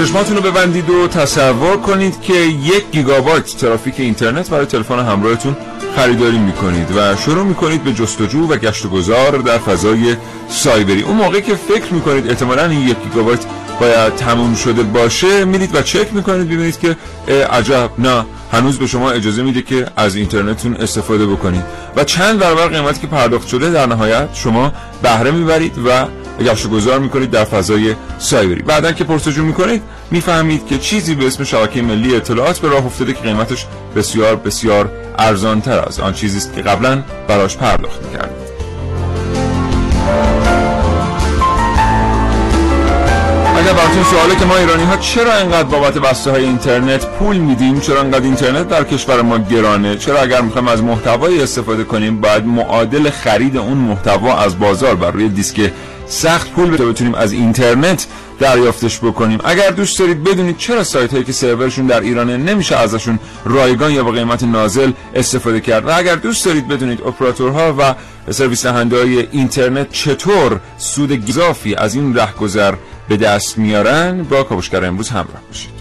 چشماتون رو ببندید و تصور کنید که یک گیگابایت ترافیک اینترنت برای تلفن همراهتون خریداری می‌کنید و شروع می‌کنید به جستجو و گشت و گذار در فضای سایبری. اون موقع که فکر می‌کنید احتمالا این یک گیگابایت باید تموم شده باشه میرید و چک می‌کنید ببینید که عجب نه. هنوز به شما اجازه میده که از اینترنتتون استفاده بکنید. و چند برابر قیمتی که پرداخت شده در نهایت شما بهره می‌برید و گشت گذار می‌کنید در فضای سایبری. بعدا که پرسجو می‌کنید می‌فهمید که چیزی به اسم شبکه ملی اطلاعات به راه افتاده که قیمتش بسیار بسیار ارزان تر از آن چیزی است که قبلا براش پرداخت می‌کردید اگر براتون سواله که ما ایرانی ها چرا انقدر بابت بسته های اینترنت پول میدیم چرا انقدر اینترنت در کشور ما گرانه چرا اگر می‌خوایم از محتوایی استفاده کنیم باید معادل خرید اون محتوا از بازار بر روی دیسک سخت پول بده بتونیم از اینترنت دریافتش بکنیم. اگر دوست دارید بدونید چرا سایت هایی که سرورشون در ایرانه نمیشه ازشون رایگان یا با قیمت نازل استفاده کرد. و اگر دوست دارید بدونید اپراتورها و سرویس دهنده های اینترنت چطور سود گذافی از این رهگذر به دست میارن با کاوشگر امروز همراه باشید.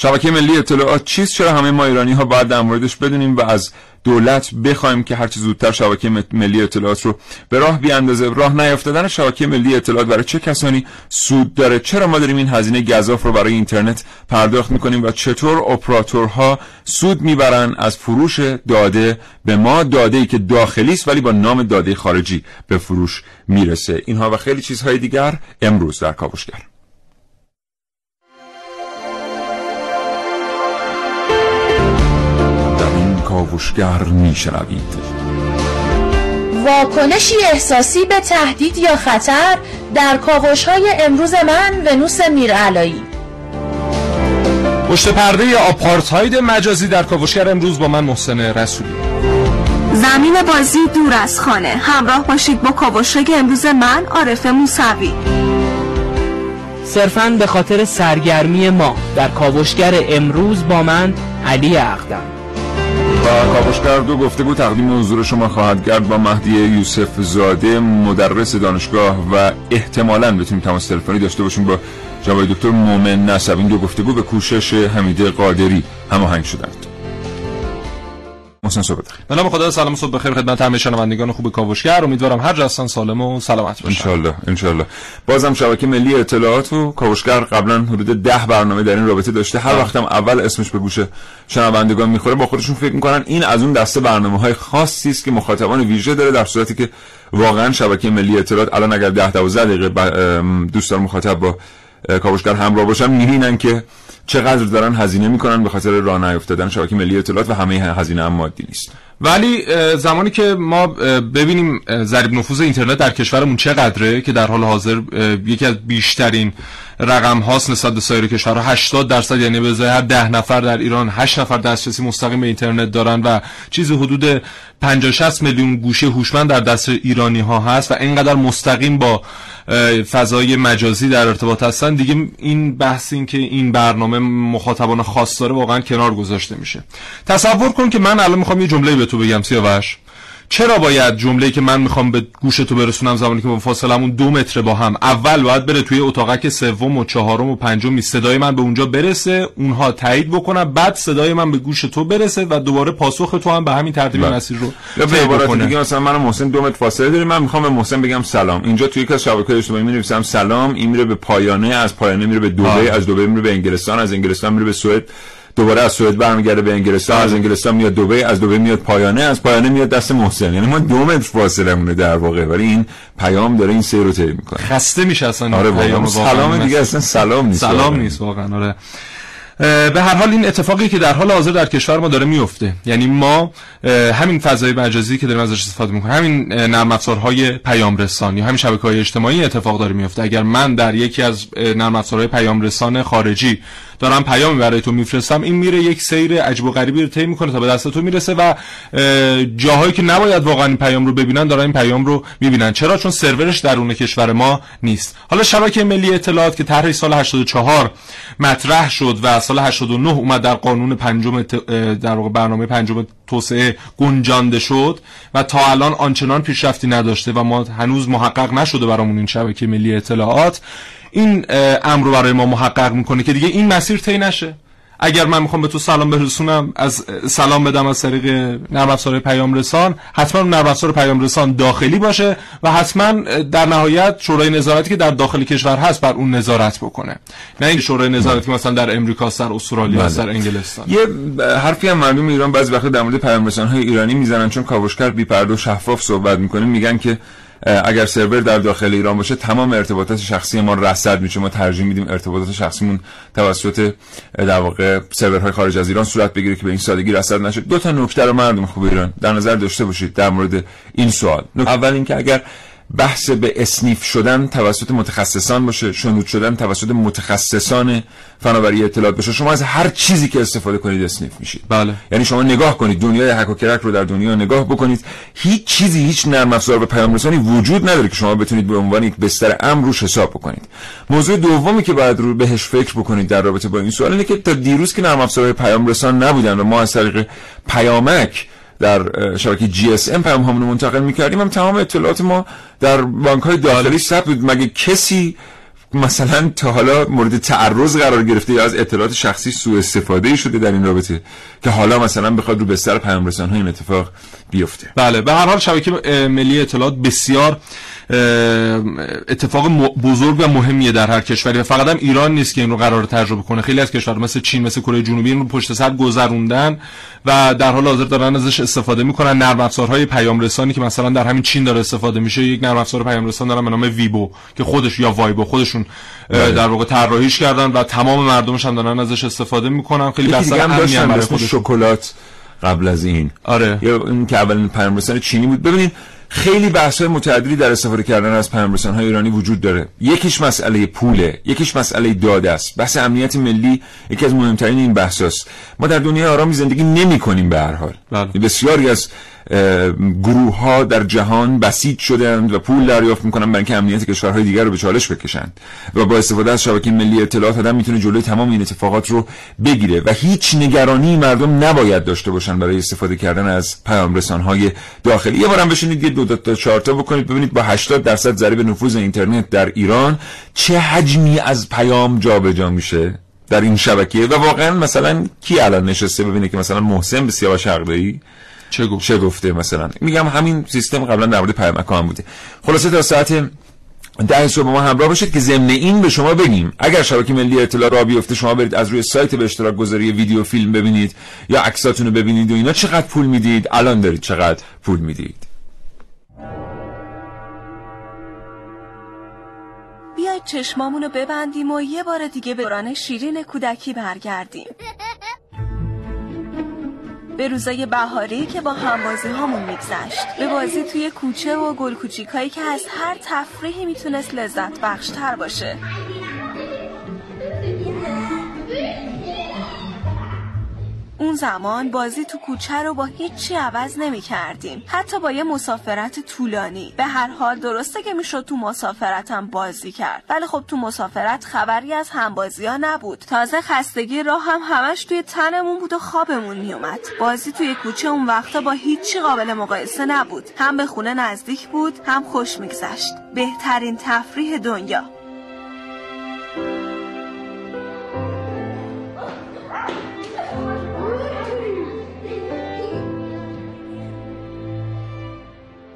شبکه ملی اطلاعات چیست؟ چرا همه ما ایرانی ها باید در موردش بدونیم و از دولت بخوایم که هرچه زودتر شبکه ملی اطلاعات رو به راه بیاندازه؟ راه نیافتادن شبکه ملی اطلاعات برای چه کسانی سود داره؟ چرا ما داریم این هزینه گذاف رو برای اینترنت پرداخت می‌کنیم و چطور اپراتورها سود می‌برن از فروش داده به ما؟ داده ای که داخلی است ولی با نام داده خارجی به فروش می‌رسه. اینها و خیلی چیزهای دیگر امروز در کاوشگر. کاوشگر میشنوید. واکنشی احساسی به تهدید یا خطر در کاوش های امروز من ونوس میرعلایی. پشت پرده آپارتاید مجازی در کاوشگر امروز با من محسن رسولی. زمین بازی دور از خانه. همراه باشید با کاوشای امروز من عارف موسوی. صرفا به خاطر سرگرمی ما در کاوشگر امروز با من علی اقدم. و کاوشگر دو گفتگو تقدیم حضور شما خواهد کرد با مهدی یوسف زاده مدرس دانشگاه و احتمالاً بتونیم تماس تلفنی داشته باشیم با جناب دکتر مومن نسب این دو گفتگو به کوشش حمیده قادری هماهنگ شدند. محسن صبح بخیر به نام خدا سلام صبح بخیر خدمت همه شنوندگان خوب کاوشگر. امیدوارم هر جا سالم و سلامت باشن. ان شاء بازم شبکه ملی اطلاعات و کاوشگر قبلا حدود ده برنامه در این رابطه داشته. هر وقتم اول اسمش به گوش شنوندگان می‌خوره با خودشون فکر می‌کنن این از اون دسته برنامه های خاصی است که مخاطبان ویژه داره در صورتی که واقعا شبکه ملی اطلاعات الان اگر 10 12 دقیقه دوستان مخاطب با کاوشگر همراه باشن می‌بینن که چقدر دارن هزینه می‌کنن به خاطر راه نیافتادن شبکه ملی اطلاعات و همه هزینه هم مادی نیست. ولی زمانی که ما ببینیم ضریب نفوذ اینترنت در کشورمون چقدره که در حال حاضر یکی از بیشترین رقم هاست نسبت به سایر کشورها 80 درصد یعنی به هر 10 نفر در ایران 8 نفر دسترسی مستقیم به اینترنت دارن و چیزی حدود 50 60 میلیون گوشه هوشمند در دست ایرانی ها هست و اینقدر مستقیم با فضای مجازی در ارتباط هستن. دیگه این بحث این که این برنامه مخاطبان خاص داره واقعا کنار گذاشته میشه. تصور کن که من الان می‌خوام یه جمله تو بگم سیاوش. چرا باید جمله که من می‌خوام به گوش تو برسونم زمانی که با فاصلمون دو متر با هم اول باید بره توی اتاقک سوم و چهارم و پنجم صدای من به اونجا برسه اونها تایید بکنن بعد صدای من به گوش تو برسه و دوباره پاسخ تو هم به همین ترتیب بله. مسیر رو یا به عبارت دیگه مثلا من محسن دو متر فاصله داریم من می‌خوام به محسن بگم سلام. اینجا توی یک از شبکه‌های اجتماعی می‌نویسم سلام این میره به پایانه از پایانه میره به دبی از دبی میره به انگلستان از انگلستان میره به سوئد. دوباره از سوئد برمیگرده به انگلستان از انگلستان میاد دبی از دبی میاد پایانه از پایانه میاد دست محسن. یعنی ما دو متر فاصله مونه در واقع. ولی این پیام داره این سیر رو طی می‌کنه. خسته میشه اصلا آره پیام سلام دیگه اصلا سلام نیست سلام نیست واقعا آره. به هر حال این اتفاقی که در حال حاضر در کشور ما داره میفته. یعنی ما همین فضای مجازی که داریم ازش استفاده می‌کنیم همین نرم افزارهای پیام رسان یا همین شبکه های اجتماعی اتفاق داره میفته. اگر من در یکی از نرم افزارهای پیام رسان خارجی دارم پیامی برای تو میفرستم. این میره یک سیر عجب و غریبی رو طی می‌کنه تا به دست تو می‌رسه و جاهایی که نباید واقعا این پیام رو ببینن دارن این پیام رو می‌بینن. چرا؟ چون سرورش درون کشور ما نیست. حالا شبکه ملی اطلاعات که طرح سال 84 مطرح شد و سال 89 اومد در قانون پنجم در برنامه پنجم توسعه گنجانده شد و تا الان آنچنان پیشرفتی نداشته و ما هنوز محقق نشده برامون این شبکه ملی اطلاعات این امر رو برای ما محقق می‌کنه که دیگه این مسیر طی نشه. اگر من می‌خوام به تو سلام برسونم از سلام بدم از طریق نرم افزار پیام رسان. حتما نرم افزار پیام رسان داخلی باشه و حتما در نهایت شورای نظارتی که در داخل کشور هست بر اون نظارت بکنه. نه این شورای نظارتی که مثلا در امریکا در استرالیا بله. در انگلستان. یه حرفی هم مردم ایران بعضی وقت در مورد پیام رسان های ایرانی می‌زنن چون کاوشگر بی پرده و شفاف صحبت می‌کنه میگن که اگر سرور در داخل ایران باشه تمام ارتباطات شخصی ما رصد میشه. ما ترجیح میدیم ارتباطات شخصیمون توسط در واقع سرورهای خارج از ایران صورت بگیره که به این سادگی رصد نشه. دو تا نکته رو مردم خوب ایران در نظر داشته باشید در مورد این سوال. اول اینکه اگر بحث به اسنیف شدن توسط متخصصان باشه شنود شدن توسط متخصصان فناوری اطلاعات باشه. شما از هر چیزی که استفاده کنید اسنیف میشید. بله. یعنی شما نگاه کنید دنیای هک و کرک رو در دنیا نگاه بکنید. هیچ چیزی هیچ نرم افزار به پیام رسانی وجود نداره که شما بتونید به عنوان یک بستر امر روش حساب بکنید. موضوع دومی که باید رو بهش فکر بکنید در رابطه با این سوال اینه که تا دیروز که نرم افزارهای پیام رسان نبودن و ما از طریق پیامک در شبکه جی اس ام پیام رو منتقل می‌کردیم. هم تمام اطلاعات ما در بانک های داخلی ثبت بود. مگه کسی مثلا تا حالا مورد تعرض قرار گرفته یا از اطلاعات شخصی سوء استفاده شده در این رابطه که حالا مثلا بخواد رو بستر پیام رسان این اتفاق بیفته. بله به هر حال شبکه ملی اطلاعات بسیار اتفاق بزرگ و مهمیه در هر کشوری و فقط هم ایران نیست که این رو قرار تجربه کنه. خیلی از کشورها مثل چین مثل کره جنوبی این رو پشت سر گذروندن و در حال حاضر دارن ازش استفاده می‌کنن. نرم افزارهای پیام رسانی که مثلا در همین چین داره استفاده میشه یک نرم افزار پیام رسان دارن به نام ویبو که خودش یا وایبو خودشون بله. در واقع طراحیش کردن و تمام مردمش هم دارن ازش استفاده می‌کنن. خیلی بحث هم شکلات قبل از این. آره. یا این که اولین پیام رسان چینی بود. ببینید خیلی بحث های متعددی در استفاده کردن از پیام های ایرانی وجود داره. یکیش مسئله پوله. یکیش مسئله داده است. بحث امنیت ملی یکی از مهمترین این بحث است. ما در دنیای آرامی زندگی نمی کنیم به هر حال. بله. بسیاری از گروه ها در جهان بسیج شدند و پول دریافت می‌کنن برای اینکه امنیت کشورهای دیگر رو به چالش بکشند و با استفاده از شبکه ملی اطلاعات آدم می‌تونه جلوی تمام این اتفاقات رو بگیره و هیچ نگرانی مردم نباید داشته باشن برای استفاده کردن از پیام رسان های داخلی. یه بارم بشینید یه دو تا چهار تا بکنید ببینید با 80 درصد ضریب نفوذ اینترنت در ایران چه حجمی از پیام جابجا جا میشه در این شبکه و واقعا مثلا کی الان نشسته ببینه که مثلا محسن به سیاوش عقدایی چه گفت چه گفته مثلا؟ میگم همین سیستم قبلا در مورد پیامک هم بوده. خلاصه تا ساعت ده صبح ما همراه باشید که ضمن این به شما بگیم. اگر شبکه ملی اطلاع را بیفته شما برید از روی سایت به اشتراک گذاری ویدیو فیلم ببینید یا عکساتون رو ببینید و اینا. چقدر پول می‌دید؟ الان دارید چقدر پول می‌دید؟ بیاید چشمامونو ببندیم و یه بار دیگه به دوران شیرین کودکی برگردیم. به روزای بهاری که با همبازی هامون میگذشت. به بازی توی کوچه و گل کوچیکایی که از هر تفریحی می‌تونست لذت بخشتر باشه. اون زمان بازی تو کوچه رو با هیچی عوض نمی کردیم حتی با یه مسافرت طولانی. به هر حال درسته که می‌شد تو مسافرتم بازی کرد. ولی خب تو مسافرت خبری از همبازی ها نبود. تازه خستگی راه هم همش توی تنمون بود و خوابمون میومد بازی توی کوچه اون وقتا با هیچی قابل مقایسه نبود. هم به خونه نزدیک بود هم خوش میگذشت. بهترین تفریح دنیا.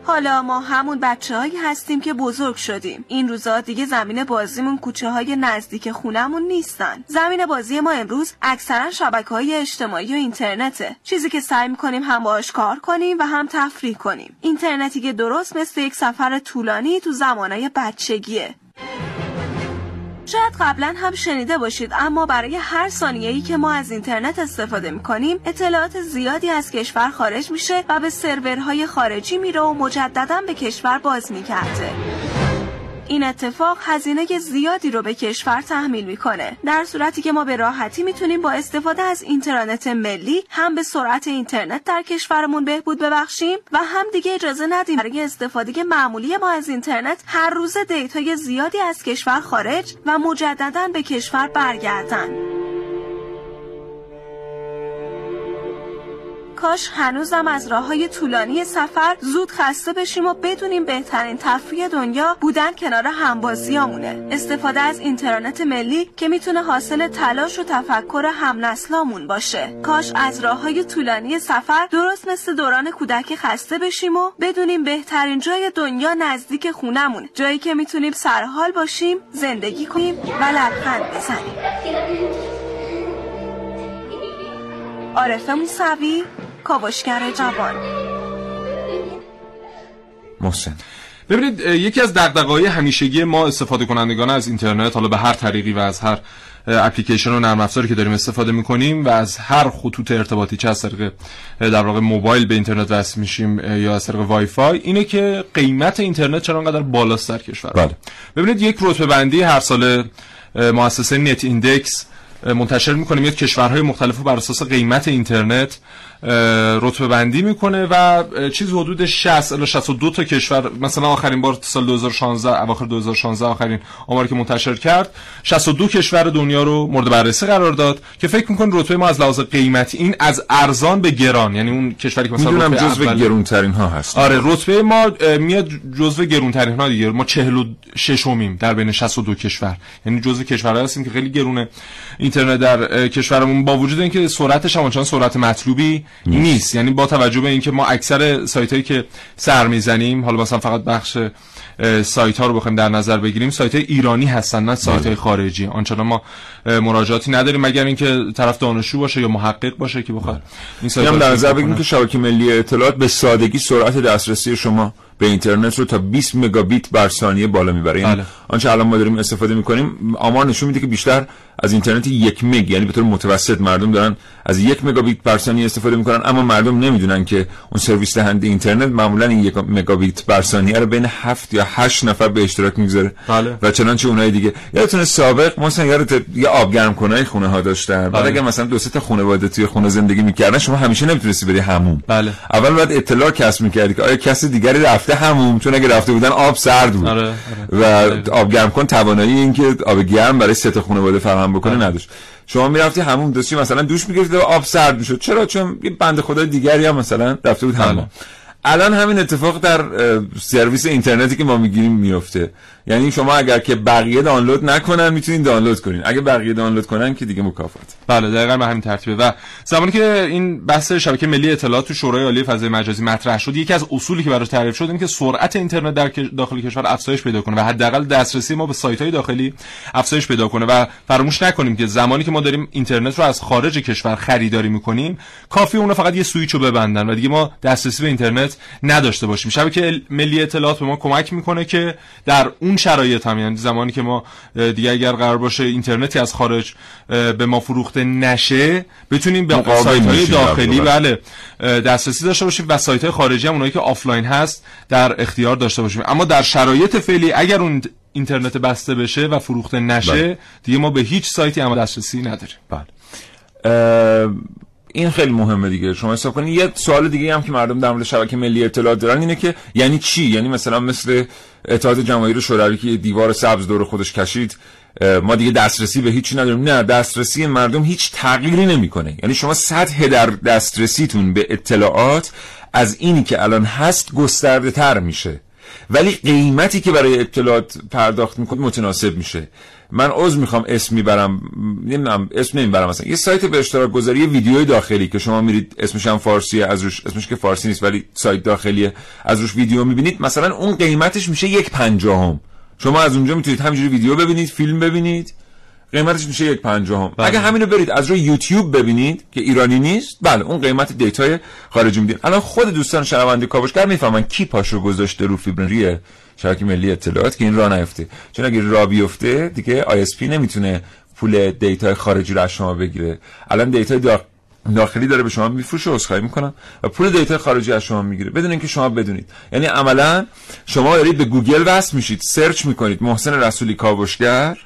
حالا ما همون بچه هایی هستیم که بزرگ شدیم. این روزا دیگه زمین بازیمون کوچه های نزدیک خونمون نیستن. زمین بازی ما امروز اکثرا شبکه های اجتماعی و اینترنته. چیزی که سعی می‌کنیم هم باش کار کنیم و هم تفریح کنیم. اینترنتی که درست مثل یک سفر طولانی تو زمانای بچگیه. شاید قبلا هم شنیده باشید اما برای هر ثانیه‌ای که ما از اینترنت استفاده می‌کنیم اطلاعات زیادی از کشور خارج میشه و به سرورهای خارجی میره و مجددا به کشور باز می‌گرده. این اتفاق هزینه زیادی رو به کشور تحمیل می‌کنه. در صورتی که ما به راحتی می‌تونیم با استفاده از اینترنت ملی هم به سرعت اینترنت در کشورمون بهبود ببخشیم و هم دیگه اجازه ندیم برای استفاده معمولی ما از اینترنت هر روز دیتای زیادی از کشور خارج و مجددا به کشور برگرده. کاش هنوزم از راه های طولانی سفر زود خسته بشیم و بدونیم بهترین تفریح دنیا بودن کنار همبازیامونه. استفاده از اینترنت ملی که می‌تونه حاصل تلاش و تفکر هم نسلامون باشه. کاش از راه های طولانی سفر درست مثل دوران کودک خسته بشیم و بدونیم بهترین جای دنیا نزدیک خونمون. جایی که می‌تونیم سرحال باشیم زندگی کنیم و لبخند بزنیم. عارف موسوی کاوشگر جوان. محسن. ببینید یکی از دغدغه‌های همیشگی ما استفاده کنندگان از اینترنت حالا به هر طریقی و از هر اپلیکیشن و نرم افزاری که داریم استفاده می‌کنیم و از هر خطوط ارتباطی چه از طریق در واقع موبایل به اینترنت وصل میشیم یا از طریق وای فای اینه که قیمت اینترنت چرا انقدر بالاست در کشور. بله. ببینید یک رتبه بندی هر سال مؤسسه نت ایندکس منتشر می‌کنه میاد کشورهای مختلف بر اساس قیمت اینترنت رتبه بندی می‌کنه و چیز حدود 60 الی 62 تا کشور مثلا آخرین بار سال 2016 اواخر 2016 آخرین آماری که منتشر کرد 62 کشور دنیا رو مورد بررسی قرار داد که فکر می‌کنم رتبه ما از لحاظ قیمتی این از ارزان به گران یعنی اون کشوری که مثلا می‌دونم جزو گرون ترین ها هست آره رتبه ما میاد جزو گرون ترین ها دیگه ما 46 امیم در بین 62 کشور یعنی جزو کشورها هستیم که خیلی گرونه. اینترنت در کشورمون با وجود اینکه سرعتش همچنان سرعت مطلوبی نیست. یعنی با توجه به اینکه ما اکثر سایت هایی که سر می‌زنیم حالا مثلا فقط بخش سایت ها رو بخوایم در نظر بگیریم سایت ایرانی هستن نه سایت های بله. خارجی. آنچنان ما مراجعاتی نداریم. مگر اینکه طرف دانشجو باشه یا محقق باشه که بخواد این سایت در نظر بگیریم که شبکه ملی اطلاعات به سادگی سرعت دسترسی شما به اینترنت رو تا 20 مگابیت بر ثانیه بالا می‌بره. یعنی بله. آنچه الان ما داریم استفاده می‌کنیم آمار نشون میده که بیشتر از اینترنت یک مگ یعنی به طور متوسط مردم دارن از یک مگابیت بر ثانیه استفاده می‌کنن اما مردم نمی‌دونن که اون سرویس دهنده اینترنت معمولا این یک مگابیت بر ثانیه رو بین 7 یا 8 نفر به اشتراک می‌گذاره بله. و چنانچه اونای دیگه یادتونه سابق مثلا یادت یه آب گرم کنای خونه ها داشتن بعد بله. اگه مثلا دو سه تا خانواده توی خونه زندگی می‌کردن شما همیشه نمی‌تونستی بری هموم بله. اول بعد اطلاع کسب می‌کردی که آیا کسی دیگری رفته هموم چون اگه رفته بودن آب سرد بود آره. آره. و آب گرم کن توانایی اینکه آب گرم برای سه تا خانواده فراهم بکنه بله. نداشت. شما می‌رفتی همون دستی مثلا دوش می‌گرفتی و آب سرد می‌شد. چرا؟ چون یه بند خدای دیگری هم مثلا رفته بود همون الان همین اتفاق در سرویس اینترنتی که ما می‌گیریم میفته یعنی شما اگر که بقیه دانلود نکنن می‌تونین دانلود کنین. اگه بقیه دانلود کنن که دیگه مکافات. بله دقیقاً به همین ترتیبه. و زمانی که این بحث شبکه ملی اطلاعات تو شورای عالی فضای مجازی مطرح شد یکی از اصولی که براش تعریف شد این که سرعت اینترنت در داخل کشور افزایش پیدا کنه و حداقل دسترسی ما به سایت های داخلی افزایش پیدا کنه. و فراموش نکنیم که زمانی که ما داریم اینترنت رو از خارج کشور خریداری می‌کنیم کافی اون فقط یه سویچ رو ببندن و دیگه ما دسترسی به اینترنت نداشته باشیم. شبکه ملی اطلاعات به ما کمک می‌کنه که در اون شرایط هم یعنی زمانی که ما دیگه اگر قرار باشه اینترنتی از خارج به ما فروخته نشه بتونیم به سایت های داخلی بله دسترسی داشته باشیم و سایت های خارجی هم اونایی که آفلاین هست در اختیار داشته باشیم. اما در شرایط فعلی اگر اون اینترنت بسته بشه و فروخته نشه بله. دیگه ما به هیچ سایتی اما دسترسی نداریم. بله. این خیلی مهمه دیگه. شما حساب کنید. یه سوال دیگه هم که مردم در مورد شبکه ملی اطلاعات دارن اینه که یعنی چی؟ یعنی مثلا مثل اتحاد جماهیر شوروی که دیوار سبز دور خودش کشید ما دیگه دسترسی به هیچی نداریم. نه دسترسی مردم هیچ تغییری نمی‌کنه. یعنی شما سطح دسترسیتون به اطلاعات از اینی که الان هست گسترده تر میشه. ولی قیمتی که برای اطلاعات پرداخت می‌کنید متناسب میشه. من عضو می‌خوام اسم می‌برم نمی‌دونم اسم نمی‌برم مثلا یه سایت به اشتراک گذاری ویدیوی داخلی که شما میرید اسمش هم فارسیه از روش اسمش که فارسی نیست ولی سایت داخلیه از روش ویدیو می‌بینید. مثلا اون قیمتش میشه یک پنجاهم. شما از اونجا می‌تونید همینجوری ویدیو ببینید فیلم ببینید. قیمتش میشه یک پنجاهم. بله. اگه همینو برید از روی یوتیوب ببینید که ایرانی نیست بله اون قیمت دیتای خارجی میدین. الان خود دوستان شنونده کاوشگر می‌فهمن کی پاشو گذاشته رو فیبر ریه شبکه ملی اطلاعات که این راه نیفته. چون اگه راه بیفته دیگه ISP نمی‌تونه پول دیتا خارجی رو از شما بگیره. الان دیتا داخلی داره به شما میفروشه عذرخواهی می‌کنم. و پول دیتا خارجی از شما می‌گیره. بدون اینکه شما بدونید. یعنی عملا شما دارید به گوگل وصل میشید. سرچ می‌کنید. محسن رسولی کاوشگر.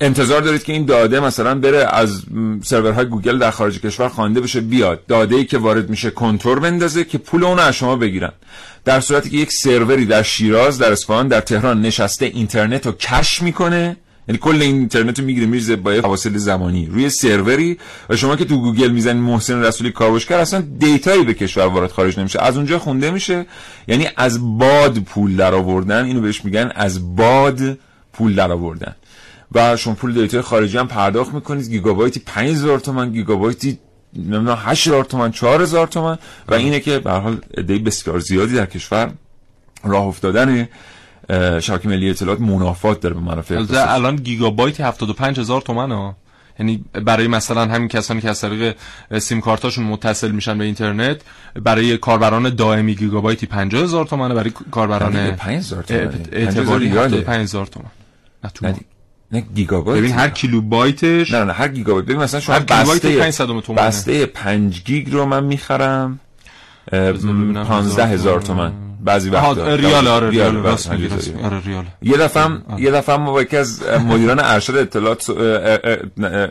انتظار دارید که این داده مثلا بره از سرورهای گوگل در خارج کشور خوانده بشه بیاد. داده ای که وارد میشه کنتور بندازه که پول اون از شما بگیرن. در صورتی که یک سروری در شیراز در اصفهان در تهران نشسته اینترنت رو cache می‌کنه. یعنی کل این اینترنت رو می‌گیره میریزه با فواصل زمانی. روی سروری و شما که تو گوگل می‌زنید محسن رسولی کاوشگر اصلا دیتایی به کشور وارد خارج نمیشه. از اونجا خونده میشه. یعنی از باد پول در آوردن اینو بهش میگن از باد پول در آوردن و شما پول دیتا خارجی هم پرداخت می‌کنید گیگابایتی 5000 تومان گیگابایتی نمی‌دونم 8000 تومان 4000 تومان. و اینه که به هر حال عده بسیار زیادی در کشور راه افتادن شبکه ملی اطلاعات منافات داره به منافع الان گیگابایت 75 هزار تومن ها یعنی برای مثلا همین کسانی که از طریق سیم کارتاشون متصل میشن به اینترنت برای کاربران دائمی گیگابایتی 50 هزار تومنه برای کاربران 5000 تومن اعتباری 75 هزار تومن. نه نه گیگابایت ببین هر کیلوبایتش نه نه هر گیگابایت. ببین مثلا شما بسته بسته 5 گیگ رو من می‌خرم. 15 هزار تومن. بعضی وقتا. ریال آره ریال, ریال, آره ریال. یه دفعه آره. یه دفعه ما با یکی از مدیران ارشد اطلاعات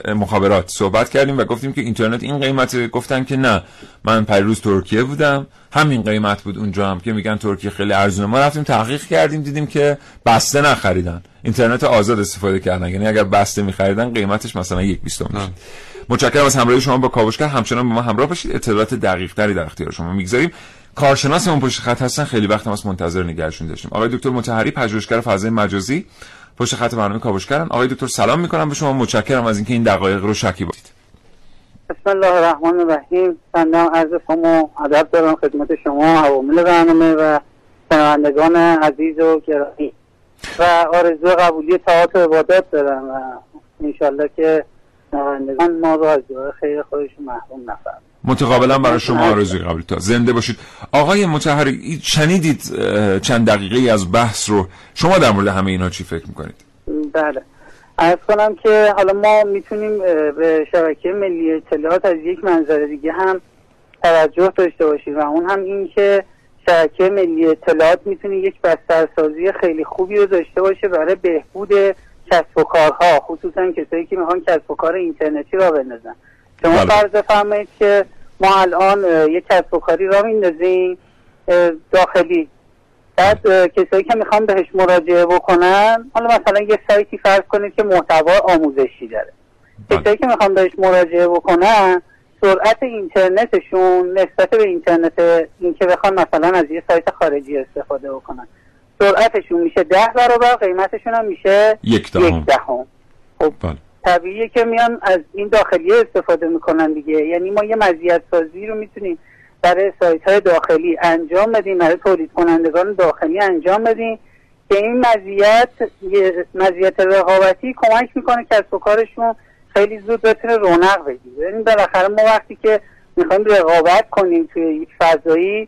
مخابرات صحبت کردیم و گفتیم که اینترنت این قیمت گفتن که نه. من پریروز ترکیه بودم. همین قیمت بود اونجا هم که میگن ترکیه خیلی ارزونه ما رفتیم تحقیق کردیم دیدیم که بسته نخریدن. اینترنت آزاد استفاده کردن. یعنی اگر بسته میخریدن قیمتش مثلا یک بیستم میشه متشکرم از همراهی شما با کاوشگر. همچنان با ما همراه باشید. اطلاعات دقیق تری در اختیار شما می‌گذاریم. کارشناسمون پشت خط هستن. خیلی وقت ما منتظر نگهشون داشتیم. آقای دکتر متحری پژوهشگر فضای مجازی پشت خط برنامه کاوشگرن. آقای دکتر سلام می‌کنم به شما. متشکرم از اینکه این دقایق رو شکیبایید بسم الله الرحمن الرحیم. سلام عرض و ادب دارم خدمت شما عوامل برنامه و شنوندگان عزیز و گرامی. و آرزو قبولی تاعت و عبادات دارم و انشالله که شنوندگان ما رو از خیر خودشون محروم نفرم. متقابلا برای شما آرزوی قبول تا. زنده باشید. آقای متحری شنیدید چند دقیقه از بحث رو؟ شما در مورد همه اینا چی فکر می‌کنید؟ بله. ارز کنم که حالا ما می‌تونیم به شبکه ملی اطلاعات از یک منظر دیگه هم توجه داشته باشیم و اون هم این که شبکه ملی اطلاعات می‌تونه یک بسترسازی خیلی خوبی رو داشته باشه برای بهبود کسب و کارها خصوصا کسایی که می‌خوان کسب و کار اینترنتی را بندازن شما بله. فرض بفرمایید که ما الان یک کسب و کاری را میندازیم داخلی بعد کسایی که می‌خوان بهش مراجعه بکنن حالا مثلا یه سایتی فرض کنید که محتوا آموزشی داره بله. کسایی که می‌خوان بهش مراجعه بکنن سرعت اینترنتشون نسبت به اینترنت این که بخوان مثلا از یه سایت خارجی استفاده بکنن سرعتشون میشه ده برابر قیمتشون هم میشه یک دهم, خب بله. طبیعیه که میان از این داخلی استفاده می‌کنن دیگه. یعنی ما یه مزیت سازی رو می‌تونیم برای سایت های داخلی انجام بدیم برای تولید کنندگان داخلی انجام بدیم که این مزیت مزیت رقابتی کمک می‌کنه کسب و کارشون خیلی زود بتونه رونق بگیره. یعنی بالاخره ما وقتی که می‌خوایم رقابت کنیم توی یک فضایی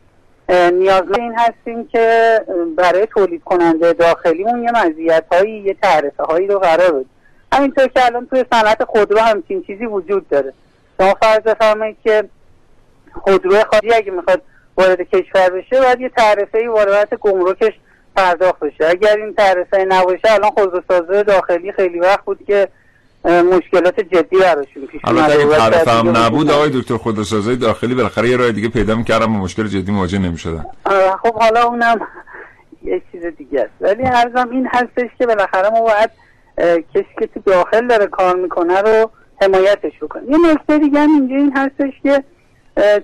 نیازمند این هستیم که برای تولید کننده داخلیمون یه مزیت هایی یه تعرفه هایی رو قرار بدیم. همینطور که الان توی صنعت خودرو همچین چیزی وجود داره. شما فرض بفرمایید که خودرو خارجی اگه می‌خواد وارد کشور بشه باید یه تعرفه ای وارد گمرکش پرداخت بشه. اگر این تعرفه نباشه الان خودروسازه داخلی خیلی وقت بود که مشکلات جدی براشون پیش اومد اگه هم نبود آقای دکتر خودروسازی داخلی بالاخره یه راه دیگه پیدا می‌کردم مشکل جدی مواجه نمی‌شدن. خب حالا اونم یه چیز دیگه است. ولی هرزم این هستش که بالاخره ما باید کسی که تو داخل داره کار می‌کنه رو حمایتش بکنه. یه نکته دیگه هم اینجا این هستش که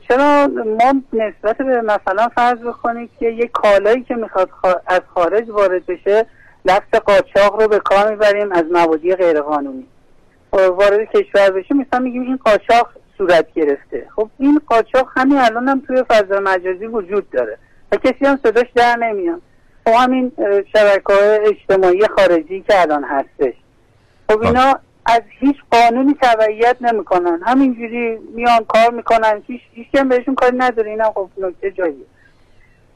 چرا ما نسبت به مثلا فرض بکنید که یه کالایی که می‌خواد از خارج وارد بشه لفظ قاچاق رو به کار می‌بریم از موادی غیرقانونی. وارد کشور بشه مثلا میگیم این قاچاق صورت گرفته. خب این قاچاق همین الان هم توی فضا مجازی وجود داره. و کسی هم صداش در نمیاد. خب همین شبکه های اجتماعی خارجی که الان هستش. خب اینا از هیچ قانونی تبعیت نمی‌کنن. همینجوری میان کار می‌کنن هیچ هیچ بهشون کاری نداره. اینا خب نکته جاییه.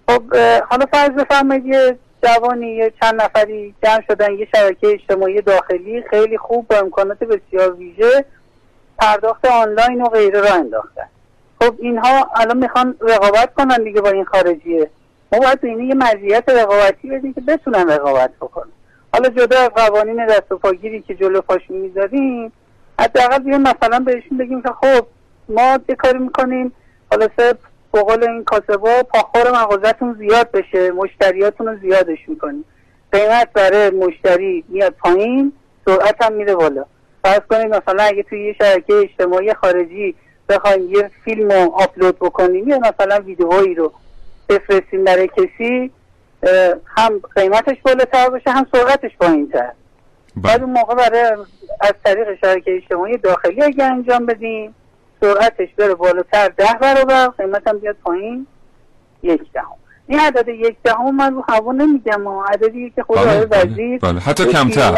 خب حالا فرض بفرمایید جوانی یه چند نفری جمع شدن یه شبکه اجتماعی داخلی خیلی خوب با امکانات بسیار ویژه پرداخت آنلاین و غیره را انداختن. خب اینها الان می‌خوان رقابت کنن دیگه با این خارجیه. ما باید به یه مزیت رقابتی بدیم که بتونن رقابت بکنن. حالا جدا از قوانین دست و پاگیری که جلو پاشون می‌ذاریم حداقل بیایم مثلا بهشون بگیم که خب ما یه کاری می‌کنیم حالا بقول این کاسبا پاخور مغازتون زیاد بشه مشتریاتون رو زیادش می‌کنیم. قیمت برای مشتری میاد پایین سرعت هم میره بالا. فرض کنید مثلا اگه توی یه شبکه اجتماعی خارجی بخوایم یه فیلم رو آپلود بکنیم یا مثلا ویدیوهایی رو بفرستیم برای کسی هم قیمتش بالاتر باشه هم سرعتش پایین تر بله. بعد اون موقع برای از طریق شبکه اجتماعی داخلی اگه انجام بدیم سرعتش بره بالاتر ده برابر قیمت هم بیاد پایین یک دهم این عدد یک دهم من رو هوا نمیگم و عددی که خود بله، آقای بله، وزیر بله. حتی کمتر.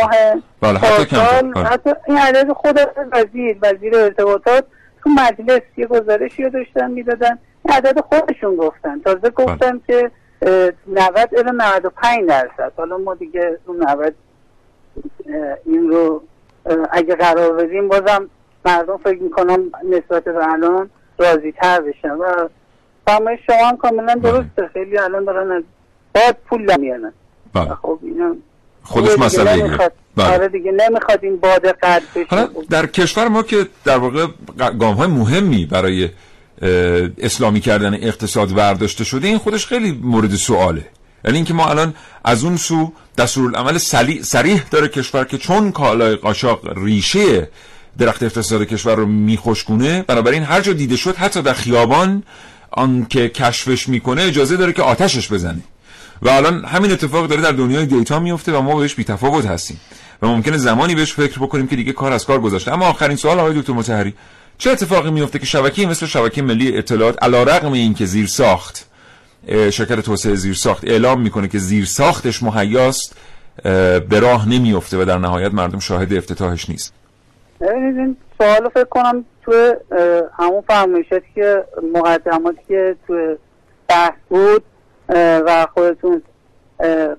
بله، حتی کمتر. بله. حتی این عدد خود وزیر وزیر ارتباطات تو مجلس یه گزارشی رو داشتن می‌دادن این عدد خودشون گفتن تازه گفتن که اه، 90 الی 95 درصد حالا ما دیگه رو 90 اه، این رو اگه قرار بدیم بازم مردم فکر می‌کنم نسبت به الان راضی تر بشن و فرمایش شما هم کاملا درسته خیلی الان دارن از باد پول در میارن بله. خب اینا خودش دیگه مسئله. نمی‌خواد. بله. آره دیگه نمی‌خواد این باد قد بشه حالا در کشور ما که در واقع گام های مهمی برای اسلامی کردن اقتصاد برداشته شده این خودش خیلی مورد سواله یعنی اینکه ما الان از اون سو دستورالعمل سلی- صریح داره کشور که چون کالای قاچاق ریشه درخت اقتصاد کشور رو میخشکونه. بنابراین هر جا دیده شد حتی در خیابان آن که کشفش می‌کنه اجازه داره که آتشش بزنه. و الان همین اتفاق داره در دنیای دیتا میفته و ما بهش بی‌تفاوت هستیم. و ممکنه زمانی بهش فکر بکنیم که دیگه کار از کار گذاشته. اما آخرین سوال آقای دکتر مطهری چه اتفاقی میفته که شبکه مثل شبکه ملی اطلاعات علیرغم اینکه زیر ساخت شرکت توسعه زیر ساخت اعلام می‌کنه که زیر ساختش مهیاست به راه نمیفته و در نهایت مردم شاهد افتتاحش نیست. ببینید این سوال فکر کنم تو همون فرمایشاتی که مقدماتی که تو بحث بود و خودتون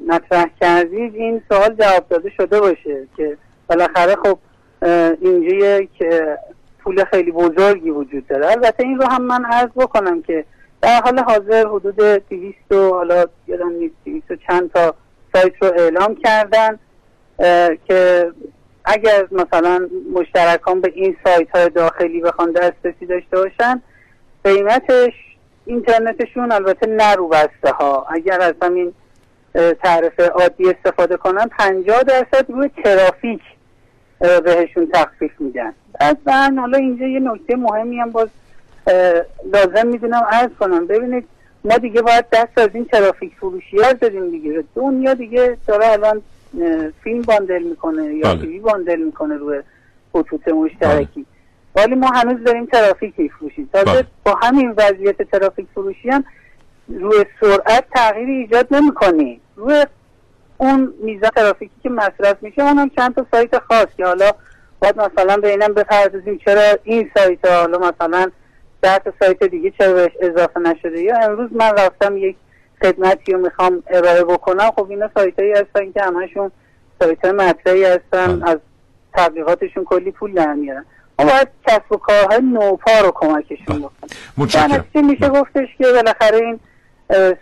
مطرح کردید این سوال جواب داده شده باشه که بالاخره خب اینجا که پول خیلی بزرگی وجود داره. البته این رو هم من عرض بکنم که در حال حاضر حدود 200 و حالا یادم نیست 200 و چند تا سایت رو اعلام کردن که اگر مثلا مشترکان به این سایت های داخلی بخوان دسترسی داشته باشن قیمتش اینترنتشون البته نه رو بسته ها اگر از همین اه، تعرفه عادی استفاده کنن 50 درصد روی ترافیک بهشون تخفیف میدن. اصلا حالا اینجا یه نکته مهمی هم باز لازم می‌دونم عرض کنم. ببینید ما دیگه باید دست از این ترافیک فروشی ها دادیم دیگه. دنیا دیگه داره الان فیلم باندل می‌کنه یا بله. تیوی باندل می‌کنه روی خطوط مشترکی. ولی ما هنوز داریم ترافیک میفروشیم. تازه بله. با همین وضعیت ترافیک فروشی هم روی سرعت تغییری ایجاد نمی‌کنی روی اون میزان ترافیکی که مصرف میشه اونم چند تا سایت خاص که حالا باید مثلا به اینم بپردازیم چرا این سایت ها حالا مثلا ده تا سایت دیگه چرا بهش اضافه نشده. یا امروز من رفتم یک خدمتی رو می‌خوام ارائه بکنم. خب اینا سایت هایی هستن که همشون سایت های مطرحی هستن. بله. از تبلیغاتشون کلی پول در میارن. ما باید کسب و کارهای نوپا رو کمکشون بله. بکنیم نتیجه میشه بله. گفتش که بالاخره این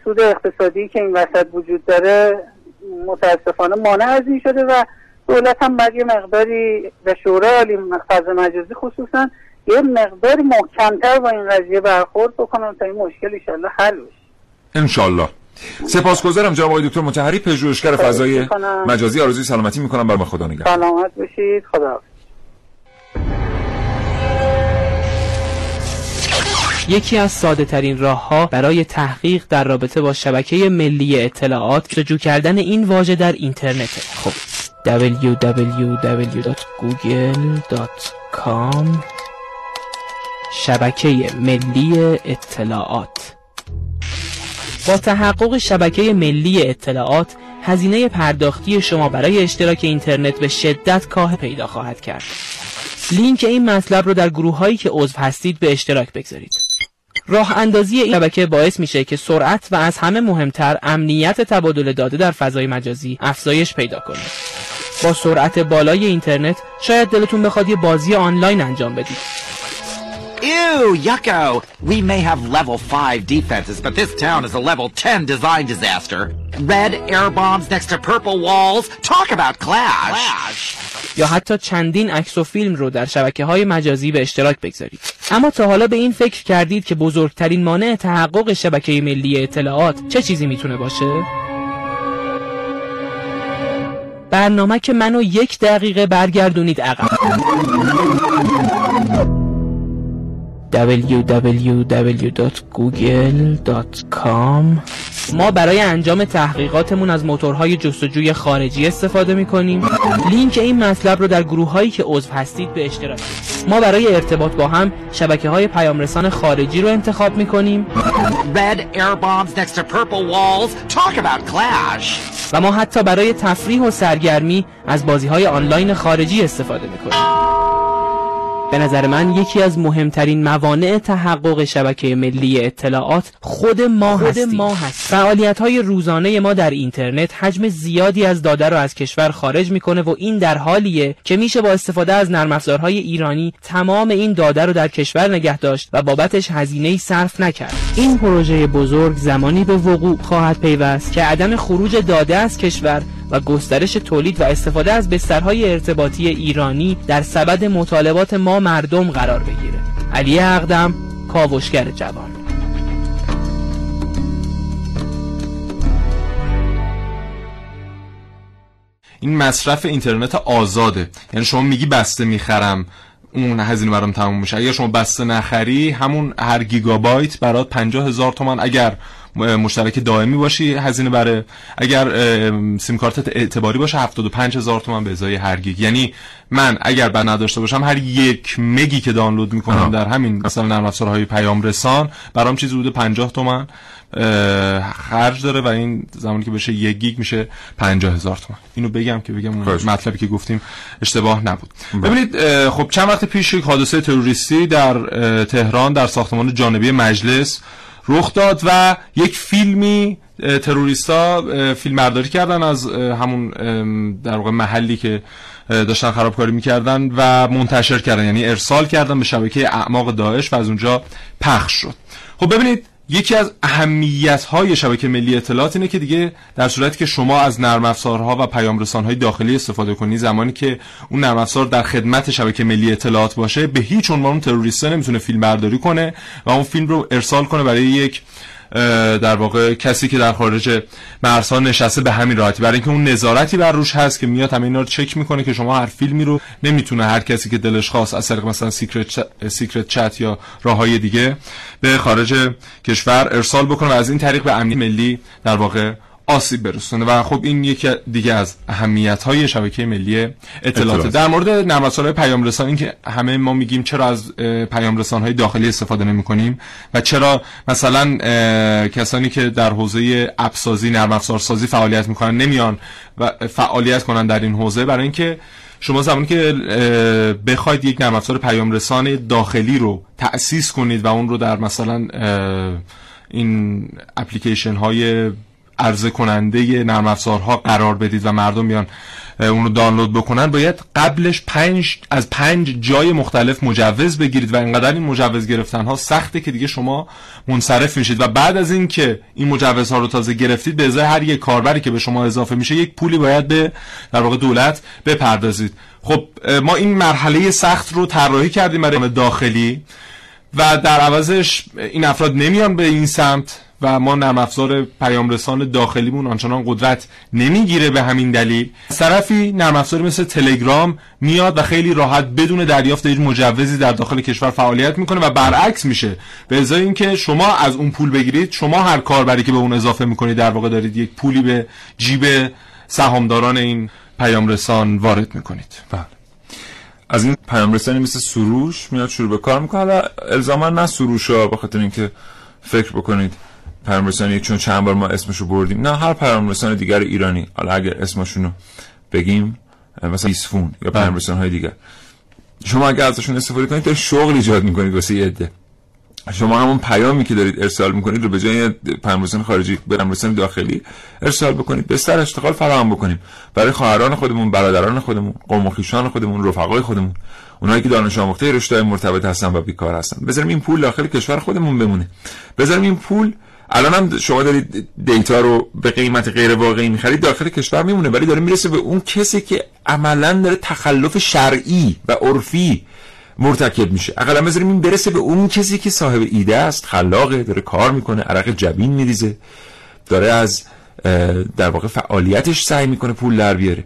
سود اقتصادی که این وسط وجود داره متاسفانه مانع از این شده و دولت هم باید یه مقداری و شورای عالی فضا مجازی خصوصا یه مقداری محکمتر با این قضیه برخورد بکنم تا این مشکل ایشالله حل بشه. انشالله سپاسگزارم جناب آقای دکتر مطهری پژوهشگر فضای. مجازی آرزوی سلامتی می‌کنم. بر خدا نگهدار. سلامت باشید. خدا یکی از ساده ترین راه ها برای تحقیق در رابطه با شبکه ملی اطلاعات جستجو کردن این واژه در اینترنت. خب www.google.com شبکه ملی اطلاعات. با تحقق شبکه ملی اطلاعات هزینه پرداختی شما برای اشتراک اینترنت به شدت کاه پیدا خواهد کرد. لینک این مطلب رو در گروه هایی که عضو هستید به اشتراک بگذارید. راه اندازی این شبکه باعث میشه که سرعت و از همه مهمتر امنیت تبادل داده در فضای مجازی افزایش پیدا کنه. با سرعت بالای اینترنت شاید دلتون بخواد یه بازی آنلاین انجام بدید. Ew, yucko! We may have level 5 defenses, but this town is a level 10 design disaster. Red air bombs next to purple walls. Talk about clash! clash. یا حتی چندین عکس و فیلم رو در شبکه های مجازی به اشتراک بگذارید اما تا حالا به این فکر کردید که بزرگترین مانع تحقق شبکه ملی اطلاعات چه چیزی می‌تونه باشه؟ برنامه که منو یک دقیقه برگردونید عقب www.google.com ما برای انجام تحقیقاتمون از موتورهای جستجوی خارجی استفاده می‌کنیم. لینک این مطلب رو در گروه هایی که عضو هستید به اشتراک ما برای ارتباط با هم شبکه های پیامرسان خارجی رو انتخاب می‌کنیم. Red air bombs next to purple walls. Talk about clash! و ما حتی برای تفریح و سرگرمی از بازی های آنلاین خارجی استفاده می‌کنیم. به نظر من یکی از مهمترین موانع تحقق شبکه ملی اطلاعات خود ما خود هستیم ما هست. فعالیت های روزانه ما در اینترنت حجم زیادی از داده رو از کشور خارج می‌کنه و این در حالیه که میشه با استفاده از نرم افزارهای ایرانی تمام این داده رو در کشور نگه داشت و بابتش هزینه صرف نکرد این پروژه بزرگ زمانی به وقوع خواهد پیوست که عدم خروج داده از کشور و گسترش تولید و استفاده از بسترهای ارتباطی ایرانی در سبد مطالبات ما مردم قرار بگیره. علی اقدم کاوشگر جوان. این مصرف اینترنت آزاده. یعنی شما میگی بسته می‌خرم اون هزینه برام تموم میشه. اگر شما بسته نخری همون هر گیگابایت برات 50 هزار تومن اگر مشترک دائمی باشی هزینه بره اگر سیم کارتت اعتباری باشه 75 هزار تومن به ازای هر گیگ. یعنی من اگر بر نداشته باشم هر یک مگی که دانلود می‌کنم در همین مثلا نرم افزارهای پیام رسان برام چیزی بوده 50 تومن. خرج داره و این زمانی که بشه یک گیگ میشه 50 هزار تومن. اینو بگم که بگم اون مطلبی که گفتیم اشتباه نبود. ببینید خب چند وقت پیش یک حادثه تروریستی در تهران در ساختمان جانبی مجلس رخ داد و یک فیلمی تروریستا فیلم برداری کردن از همون در واقع محلی که داشتن خرابکاری می‌کردن و منتشر کردن یعنی ارسال کردن به شبکه اعماق داعش و از اونجا پخش شد. خب ببینید یکی از اهمیت های شبکه ملی اطلاعات اینه که دیگه در صورتی که شما از نرم افزارها و پیام های داخلی استفاده کنی زمانی که اون نرم افزار در خدمت شبکه ملی اطلاعات باشه به هیچ عنوان تروریست نمی‌تونه فیلم برداری کنه و اون فیلم رو ارسال کنه برای یک در واقع کسی که در خارج مرزها نشسته به همین راحتی. برای اینکه اون نظارتی بر روش هست که میاد همه اینا رو چک می‌کنه که شما هر فیلمی رو نمی‌تونه هر کسی که دلش خواست از طریق مثلا secret secret chat یا راههای دیگه به خارج کشور ارسال بکنه و از این طریق به امنیت ملی در واقع آسیب برسونه. و خب این یکی دیگه از اهمیت های شبکه ملی اطلاعات. در مورد نرم افزارهای پیام رسان این که همه ما میگیم چرا از پیام رسان های داخلی استفاده نمی کنیم و چرا مثلا کسانی که در حوزه نرم افزار سازی فعالیت می‌کنن نمیان و فعالیت کنن در این حوزه. برای اینکه شما زمانی که بخواید یک نرم افزار پیام رسان داخلی رو تأسیس کنید و اون رو در مثلا این اپلیکیشن های عرضه کننده نرم افزارها قرار بدید و مردم بیان اون رو دانلود بکنن باید قبلش پنج از پنج جای مختلف مجوز بگیرید و اینقدر این مجوز گرفتن ها سخته که دیگه شما منصرف میشید. و بعد از این که این مجوزها رو تازه گرفتید به ازای هر یک کاربری که به شما اضافه میشه یک پولی باید به در واقع دولت بپردازید. خب ما این مرحله سخت رو طراحی کردیم برای داخلی و در عوضش این افراد نمیان به این سمت. و ما نرم افزار پیام رسان داخلیمون آنچنان قدرت نمی‌گیره به همین دلیل. طرفی نرم افزاری مثل تلگرام میاد و خیلی راحت بدون دریافت هیچ مجوزی در داخل کشور فعالیت می‌کنه و برعکس میشه. به ازای اینکه شما از اون پول بگیرید شما هر کاربری که به اون اضافه می‌کنید در واقع دارید یک پولی به جیب سهامداران این پیام رسان وارد می‌کنید. بله. از این پیام رسانی مثل سروش میاد شروع به کار می‌کنه. حالا الزاما نه سروش ها بخاطر اینکه فکر بکنید پیام رسانی چون چند بار ما اسمشو بردیم. نه هر پیام رسانی دیگر ایرانی. حالا اگر اسمشونو بگیم مثلا ایسفون یا پیام های دیگر. شما اگر ازشون استفاده کنید تا شغل ایجاد می‌کنید واسه یه عده. شما همون پیامی که دارید ارسال می‌کنید رو به جای پیامرسان خارجی پیامرسان داخلی ارسال بکنید. بستر اشتغال فراهم بکنیم. برای خواهران خودمون برادران خودمون قوم و خودمون رفقای خودمون. اونایی که دانش آموخته رشته مرتبط هستن و بیکار هستن. بذاریم این پول داخل کشور خودمون بمونه. بذاریم این پول الان هم شما دارید دیتا رو به قیمت غیر واقعی می‌خرید داخل کشور میمونه ولی داره می‌رسه به اون کسی که عملا داره تخلف شرعی و عرفی مرتکب میشه. اقلا بذاریم این برسه به اون کسی که صاحب ایده است خلاقه داره کار می‌کنه عرق جبین میریزه داره از در واقع فعالیتش سعی می‌کنه پول در بیاره.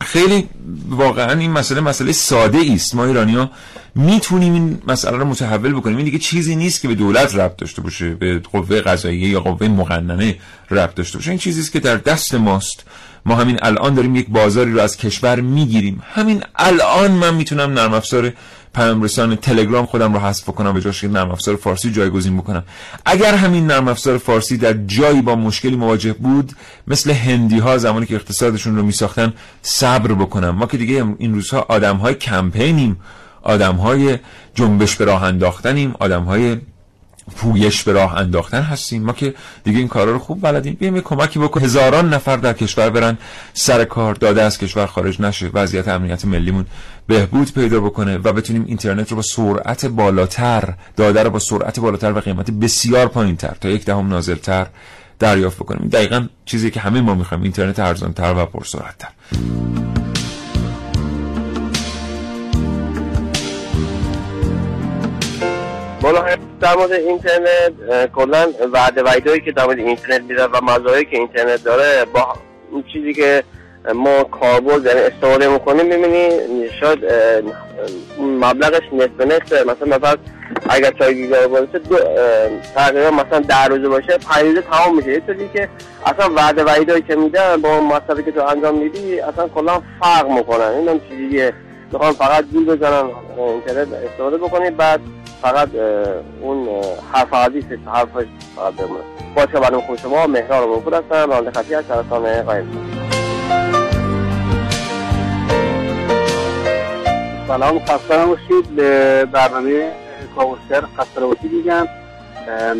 خیلی واقعا این مسئله مسئله ساده است ما ایرانی ها می‌تونیم این مسئله رو متحول بکنیم. این دیگه چیزی نیست که به دولت ربط داشته باشه به قوه قضاییه یا قوه مقننه ربط داشته باشه. این چیزی است که در دست ماست. ما همین الان داریم یک بازاری رو از کشور می‌گیریم. همین الان من می‌تونم نرم افزار پیام رسان تلگرام خودم رو حذف کنم به جاش نرم افزار فارسی جایگزین بکنم. اگر همین نرم افزار فارسی در جایی با مشکلی مواجه بود مثل هندی ها زمانی که اقتصادشون رو میساختن صبر بکنم. ما که دیگه این روزها آدم های کمپینیم آدم های جنبش به راه انداختنیم آدم های پویش به راه انداختن هستیم. ما که دیگه این کارا رو خوب بلدیم. بیایم یه کمکی بکن هزاران نفر در کشور برن. سر کار داده از کشور خارج نشه. وضعیت امنیت ملیمون بهبود پیدا بکنه و بتونیم اینترنت رو با سرعت بالاتر داده رو با سرعت بالاتر و قیمت بسیار پایینتر تا یک دهم نازلتر دریافت بکنیم. دقیقا چیزی که همه ما می‌خوایم اینترنت ارزانتر و پرسرعتتر. بالا در مورد اینترنت کلا وعده وعیدهایی که در اینترنت میدن و مزایایی که اینترنت داره با اون چیزی که ما کاربرد یعنی استفاده می‌کنیم می‌بینی شاید مبلغش نصف به مثلا مثلا اگر 4 گیگا باشه تقریبا مثلا در روزه باشه 5 روزه تمام میشه. یه چیزی که اصلا وعده وعیدهایی که میدن با مصرفی که تو انجام میدی اصلا کلا فرق می‌کنن این هم چیزیه می‌خوام فقط گول بزنم اینترنت استفاده بکنید بعد فقط اون حرف حدیث حرف فقط بمونه باشه برای خوش شما مهران رو هستم رانده خطی از سرطان قایم سلام خسته باشید به برنامه کاوشگر خسته باشید میگم.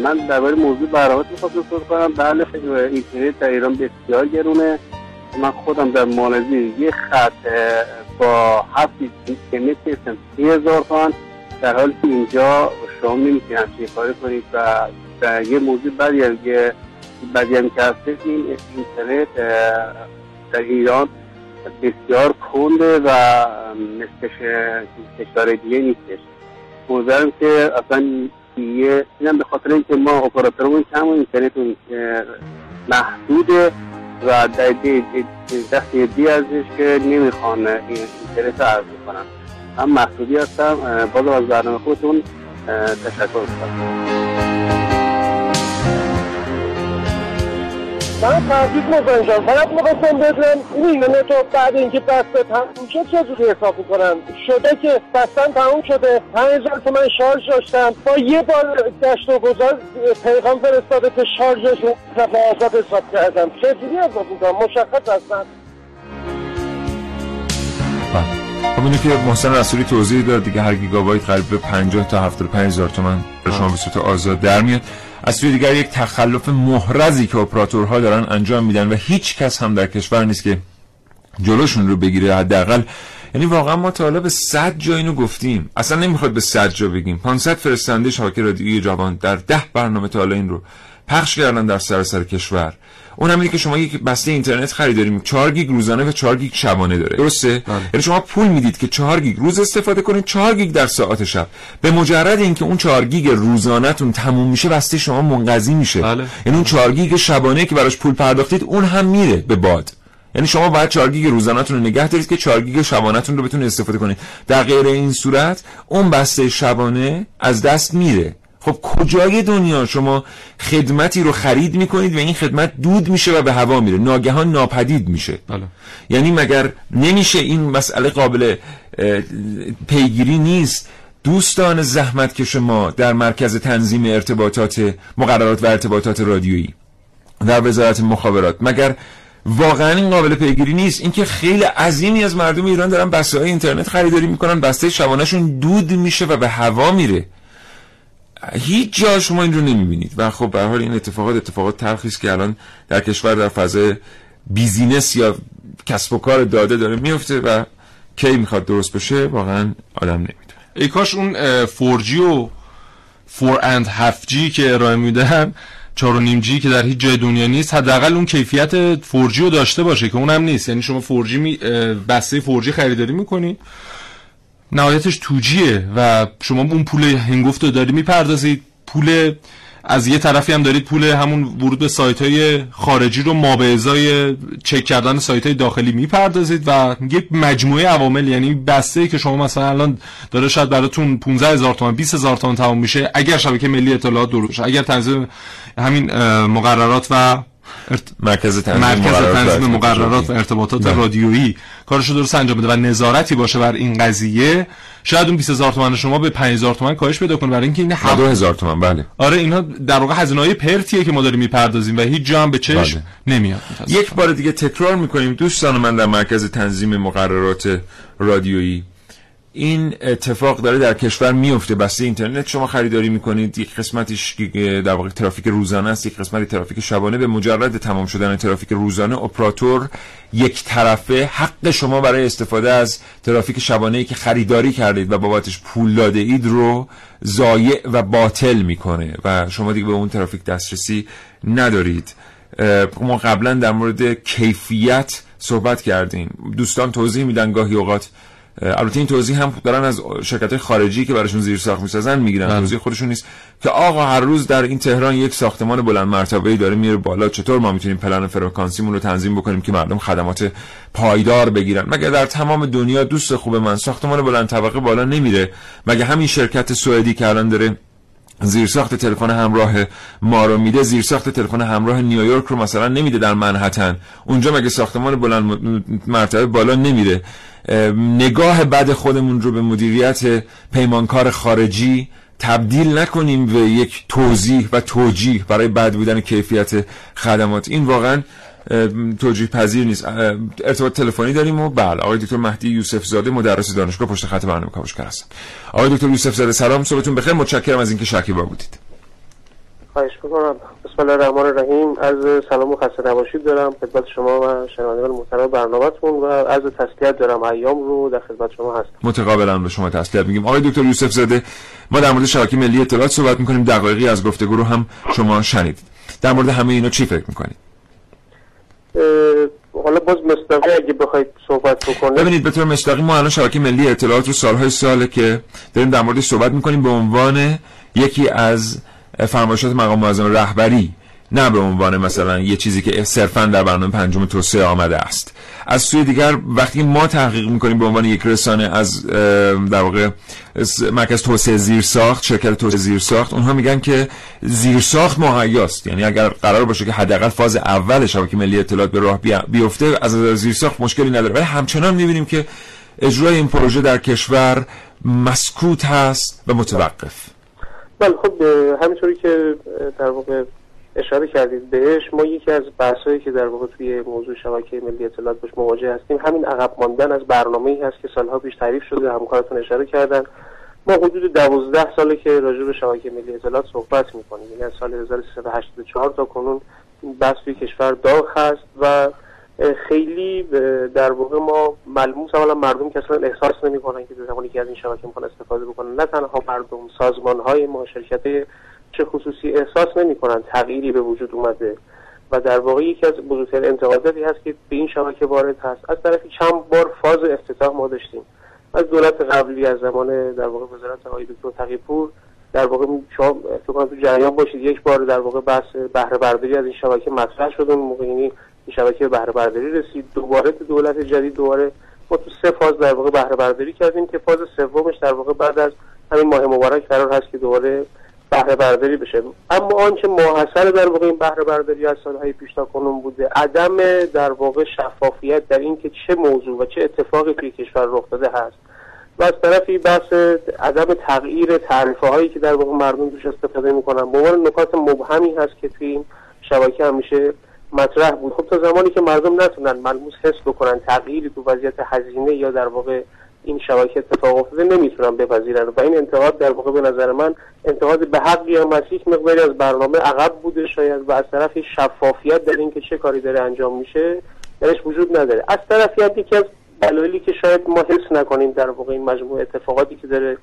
من درباره موضوع برنامه می‌خواستم صحبت کنم. بله اینترنت در ایران بسیار گرونه. من خودم در مالزی یه خط با هفت اینترنت هستم سی هزار تومن در حالی که اینجا شما نمی‌تونید همچین کاری کنید و در یه موضوع بدی هم که بدی هم که این اینترنت در ایران بسیار کنده و مثل کشور دیگه نیستش موضوعم که اصلا یه اینم به خاطر اینکه ما اپراتورمون کم و اینترنت محدوده و دست دی ازش که نمی‌خوان این اینترنت عرض کنن هم محسودی هستم. باز از برنامه خودتون تشکر کنم من تحقیق مزنجان فقط می‌خواستم بدونم این تو بعد اینکه بسته تموم شد چجوری حساب می‌کنن شده که بستن تموم شده پنج هزار من شارژ داشتم. با یه بار گشت و گذار پیغام فرستاده که شارژش دفعه آزاد حساب کردم. چجوری حساب می‌کنم؟ مشخص هستن خب که محسن رسولی توضیح داد دیگه هر گیگابایت قریب به 50 تا 75 هزار تومن به شما به صورت آزاد در میاد. از سوی دیگر یک تخلف محرزی که اپراتورها دارن انجام میدن و هیچ کس هم در کشور نیست که جلوشون رو بگیره حداقل. یعنی واقعا ما تا حالا به 100 جا اینو گفتیم. اصلا نمی‌خواد به 100 جا بگیم. 500 فرستنده شبکه رادیویی جوان در ده برنامه تا حالا این رو پخش کردن در سراسر کشور. اون همینه که شما یک بسته اینترنت خریداری می‌کنید 4 گیگ روزانه و 4 گیگ شبانه داره. درسته. بله. یعنی شما پول می‌دید که 4 گیگ روز استفاده کنید 4 گیگ در ساعت شب. به مجرد اینکه اون 4 گیگ روزانهتون تموم میشه بسته شما منقضی میشه. بله. یعنی اون 4 گیگ شبانه که براش پول پرداختید اون هم میره به باد. یعنی شما باید 4 گیگ روزانه‌تون رو نگه دارید که 4 گیگ شبانه‌تون رو بتونید استفاده کنید. در غیر این صورت اون بسته شبانه از دست میره. خب کجای دنیا شما خدمتی رو خرید می‌کنید و این خدمت دود میشه و به هوا میره؟ ناگهان ناپدید میشه. بله. یعنی مگر نمیشه این مسئله قابل پیگیری نیست؟ دوستان زحمت که شما در مرکز تنظیم ارتباطات مقررات و ارتباطات رادیویی در وزارت مخابرات. مگر واقعا این قابل پیگیری نیست؟ اینکه خیلی عظیمی از مردم ایران دارن بسته های اینترنت خریداری می‌کنن بسته شبانهشون دود میشه و به هوا میره. هیچ جا شما این رو نمی‌بینید. و خب به حال این اتفاقات اتفاقات تلخی است که الان در کشور در فضای بیزینس یا کسب و کار داده داره میفته و کی می‌خواد درست بشه واقعا آدم نمی‌دونه. ای کاش اون 4G و 4 and 7G که ارائه میدن 4 و نیم جی که در هیچ جای دنیا نیست حداقل اون کیفیت 4G رو داشته باشه که اونم نیست. یعنی شما 4G می بسته 4G خریداری می‌کنی. نهایتش 2Gه و شما اون پول هنگفت رو داری می‌پردازید. پول از یه طرفی هم دارید پول همون ورود به سایت های خارجی رو ما به ازای چک کردن سایت های داخلی می‌پردازید و یک مجموعه عوامل یعنی بسته که شما مثلا الان داره شاید براتون 15 هزار تومن 20 هزار تومن تمام میشه اگر شبکه ملی اطلاعات درست اگر تنظیم همین مقررات و ارت... مرکز تنظیم مرکز مقررات, تنظیم مقررات و ارتباطات بله. رادیویی. کارشو درست انجام بده و نظارتی باشه بر این قضیه. شاید اون 20000 تومان شما به 5000 تومان کاهش پیدا کنه برای اینکه این دو هزار تومن بله. آره اینا در واقع هزینه های پرتیه که ما داریم می‌پردازیم و هیچ جا هم به چشم نمیاد. متاسفانه. یک بار دیگه تکرار می‌کنیم. دوستان من در مرکز تنظیم مقررات رادیویی. این اتفاق داره در کشور میفته. بسته اینترنت شما خریداری می‌کنید یک قسمتش در واقع ترافیک روزانه است یک قسمتی ترافیک شبانه. به مجرد تمام شدن ترافیک روزانه اپراتور یک طرفه حق شما برای استفاده از ترافیک شبانه ای که خریداری کردید و بابتش پول داده اید رو ضایع و باطل می‌کنه و شما دیگه به اون ترافیک دسترسی ندارید. ما قبلا در مورد کیفیت صحبت کردیم. دوستان توضیح میدن گاهی اوقات البته این توضیح هم دارن از شرکت خارجی که براشون زیر ساخت می‌سازن می‌گیرن. توضیح خودشون نیست که آقا هر روز در این تهران یک ساختمان بلند مرتبه‌ای داره میره بالا چطور ما می‌تونیم پلن فرکانسیمون رو تنظیم بکنیم که مردم خدمات پایدار بگیرن؟ مگه در تمام دنیا دوست خوب من ساختمان بلند طبقه بالا نمیره؟ مگه همین شرکت سوئدی که الان داره زیرساخت تلفن همراه ما رو میده. زیرساخت تلفن همراه نیویورک رو مثلا نمیده در منحتن. اونجا مگه ساختمان بلند مرتبه بالا نمیره. نگاه بد خودمون رو به مدیریت پیمانکار خارجی تبدیل نکنیم به یک توضیح و توجیه برای بد بودن کیفیت خدمات. این واقعا توجیه پذیر نیست ارتباط تلفنی داریم و بله آقای دکتر مهدی یوسف زاده مدرس دانشگاه پشت خط برنامه کاوشگر هستن. آقای دکتر یوسف زاده سلام صبحتون بخیر. متشکرم از اینکه شکیبا بودید. خواهش می‌کنم. بسم الله الرحمن الرحیم. از سلام و خسته نباشید دارم. خدمت شما و شنوندگان محترم برنامه‌تون و از تسلیت دارم. ایام رو در خدمت شما هستم. متقابلا به شما تسلیت میگیم. آقای دکتر یوسف زاده ما در مورد شبکه ملی اطلاعات صحبت می‌کنیم. دقایقی از گفتگو رو هم شما شنیدید. در مورد همه اینا چی فکر می‌کنید؟ حالا باز مصداقی اگه بخواید صحبت بکنید ببینید به طور مصداقی ما الان شبکه ملی اطلاعات رو سالهای ساله که داریم در موردش صحبت می‌کنیم به عنوان یکی از فرمایشات مقام معظم رهبری نه به عنوان مثلا یه چیزی که صرفا در برنامه پنجم توسعه آمده است. از سوی دیگر وقتی ما تحقیق می‌کنیم به عنوان یک رسانه از در واقع مرکز توسعه زیرساخت شرکت توسعه زیرساخت اونها میگن که زیرساخت مهیاست. یعنی اگر قرار باشه که حداقل فاز اول شبکه ملی اطلاعات به راه بیفته از زیرساخت مشکلی نداره. ولی همچنان می‌بینیم که اجرای این پروژه در کشور مسکوت هست و متوقف. بله خب همینطوری که در واقع اشاره کردید بهش. ما یکی از بحثایی که در واقع توی موضوع شبکه ملی اطلاعات باش مواجه هستیم همین عقب ماندن از برنامه ای هست که سالها پیش تعریف شده همکارتون اشاره کردن. ما حدود دوازده ساله که راجع به شبکه ملی اطلاعات صحبت می‌کنیم. یعنی از سال 1384 تا کنون این بحث توی کشور داغ هست و خیلی در واقع ما ملموس اولا مردم که اصلا احساس نمی‌کنن که زمانی که از این شبکه می‌خوان استفاده بکنن نه تنها مردم سازمان های ما شرکت خصوصی احساس نمی‌کنن تغییری به وجود اومده و در واقع یکی از بزرگترین انتقاداتی هست که به این شبکه وارد هست. از طرفی چند بار فاز افتتاح ما داشتیم. از دولت قبلی از زمان در واقع وزارت آقای دکتر تقیپور در واقع شما فکر تو جریان باشید یک بار در واقع بحث بهره برداری از این شبکه مطرح شد اون موقع یعنی این شبکه بهره برداری رسید. دوباره دولت جدید دوباره ما تو سه فاز در واقع بهره برداری کردیم که فاز سومش در واقع بعد از همین ماه مبارک قرار هست که دوباره بهره برداری بشه. اما آنچه ماحصل در واقع این بهره برداری از سالهای پیش تا کنون بوده عدم در واقع شفافیت در اینکه چه موضوع و چه اتفاقی توی کشور رخ داده هست. و از طرفی بحث عدم تغییر تعریفه هایی که در واقع مردم توش استفاده می‌کنن. به عنوان نکات مبهمی هست که توی این شبکه همیشه مطرح بود. خب تا زمانی که مردم نتونن ملموس حس بکنن تغییری تو وضعیت هزینه یا در واقع این شبکه اتفاق افتاده نمی‌تونن بپذیرن و این انتقاد در واقع به نظر من انتقاد به حقی هم مسیح مقداری از برنامه عقب بوده شاید و از طرف شفافیت در اینکه چه کاری داره انجام میشه درش وجود نداره. از طرفی یکی از دلایلی که شاید ما حس نکنیم در واقع این مجموعه اتفاقاتی که داره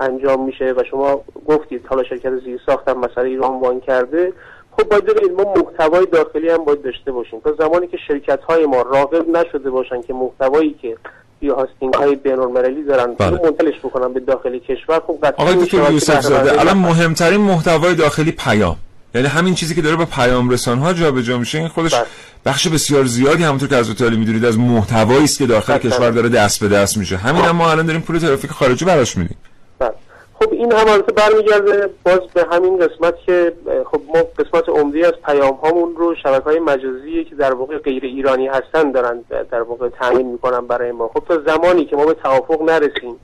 انجام میشه و شما گفتید حالا شرکت زیر ساخت هم مسئله ایران وان کرده خب باید ببینید ما محتوای داخلی هم باید داشته باشیم. تا زمانی که شرکت های ما راغب نشده باشن که محتوایی که یا هاستینگ های بین المللی دارن. بله. منتقلش بکنن به داخل کشور. خب آقای دکتر یوسف زاده الان مهمترین محتوای داخلی پیام. یعنی همین چیزی که داره با پیام رسان ها جابجا میشه این خودش بله. بخش بسیار زیادی همونطور که از اطلاعی می‌دونید از محتوایی است که داخل بله. کشور داره دست به دست میشه. همین هم ما الان داریم پول ترافیک خارجی براش میدیم خب این هم البته برمیگرده باز به همین قسمت که خب ما قسمت عمده از پیام هامون رو شبکه های مجازی که در واقع غیر ایرانی هستن دارن در واقع تامین می‌کنن برای ما. خب تا زمانی که ما به توافق نرسیم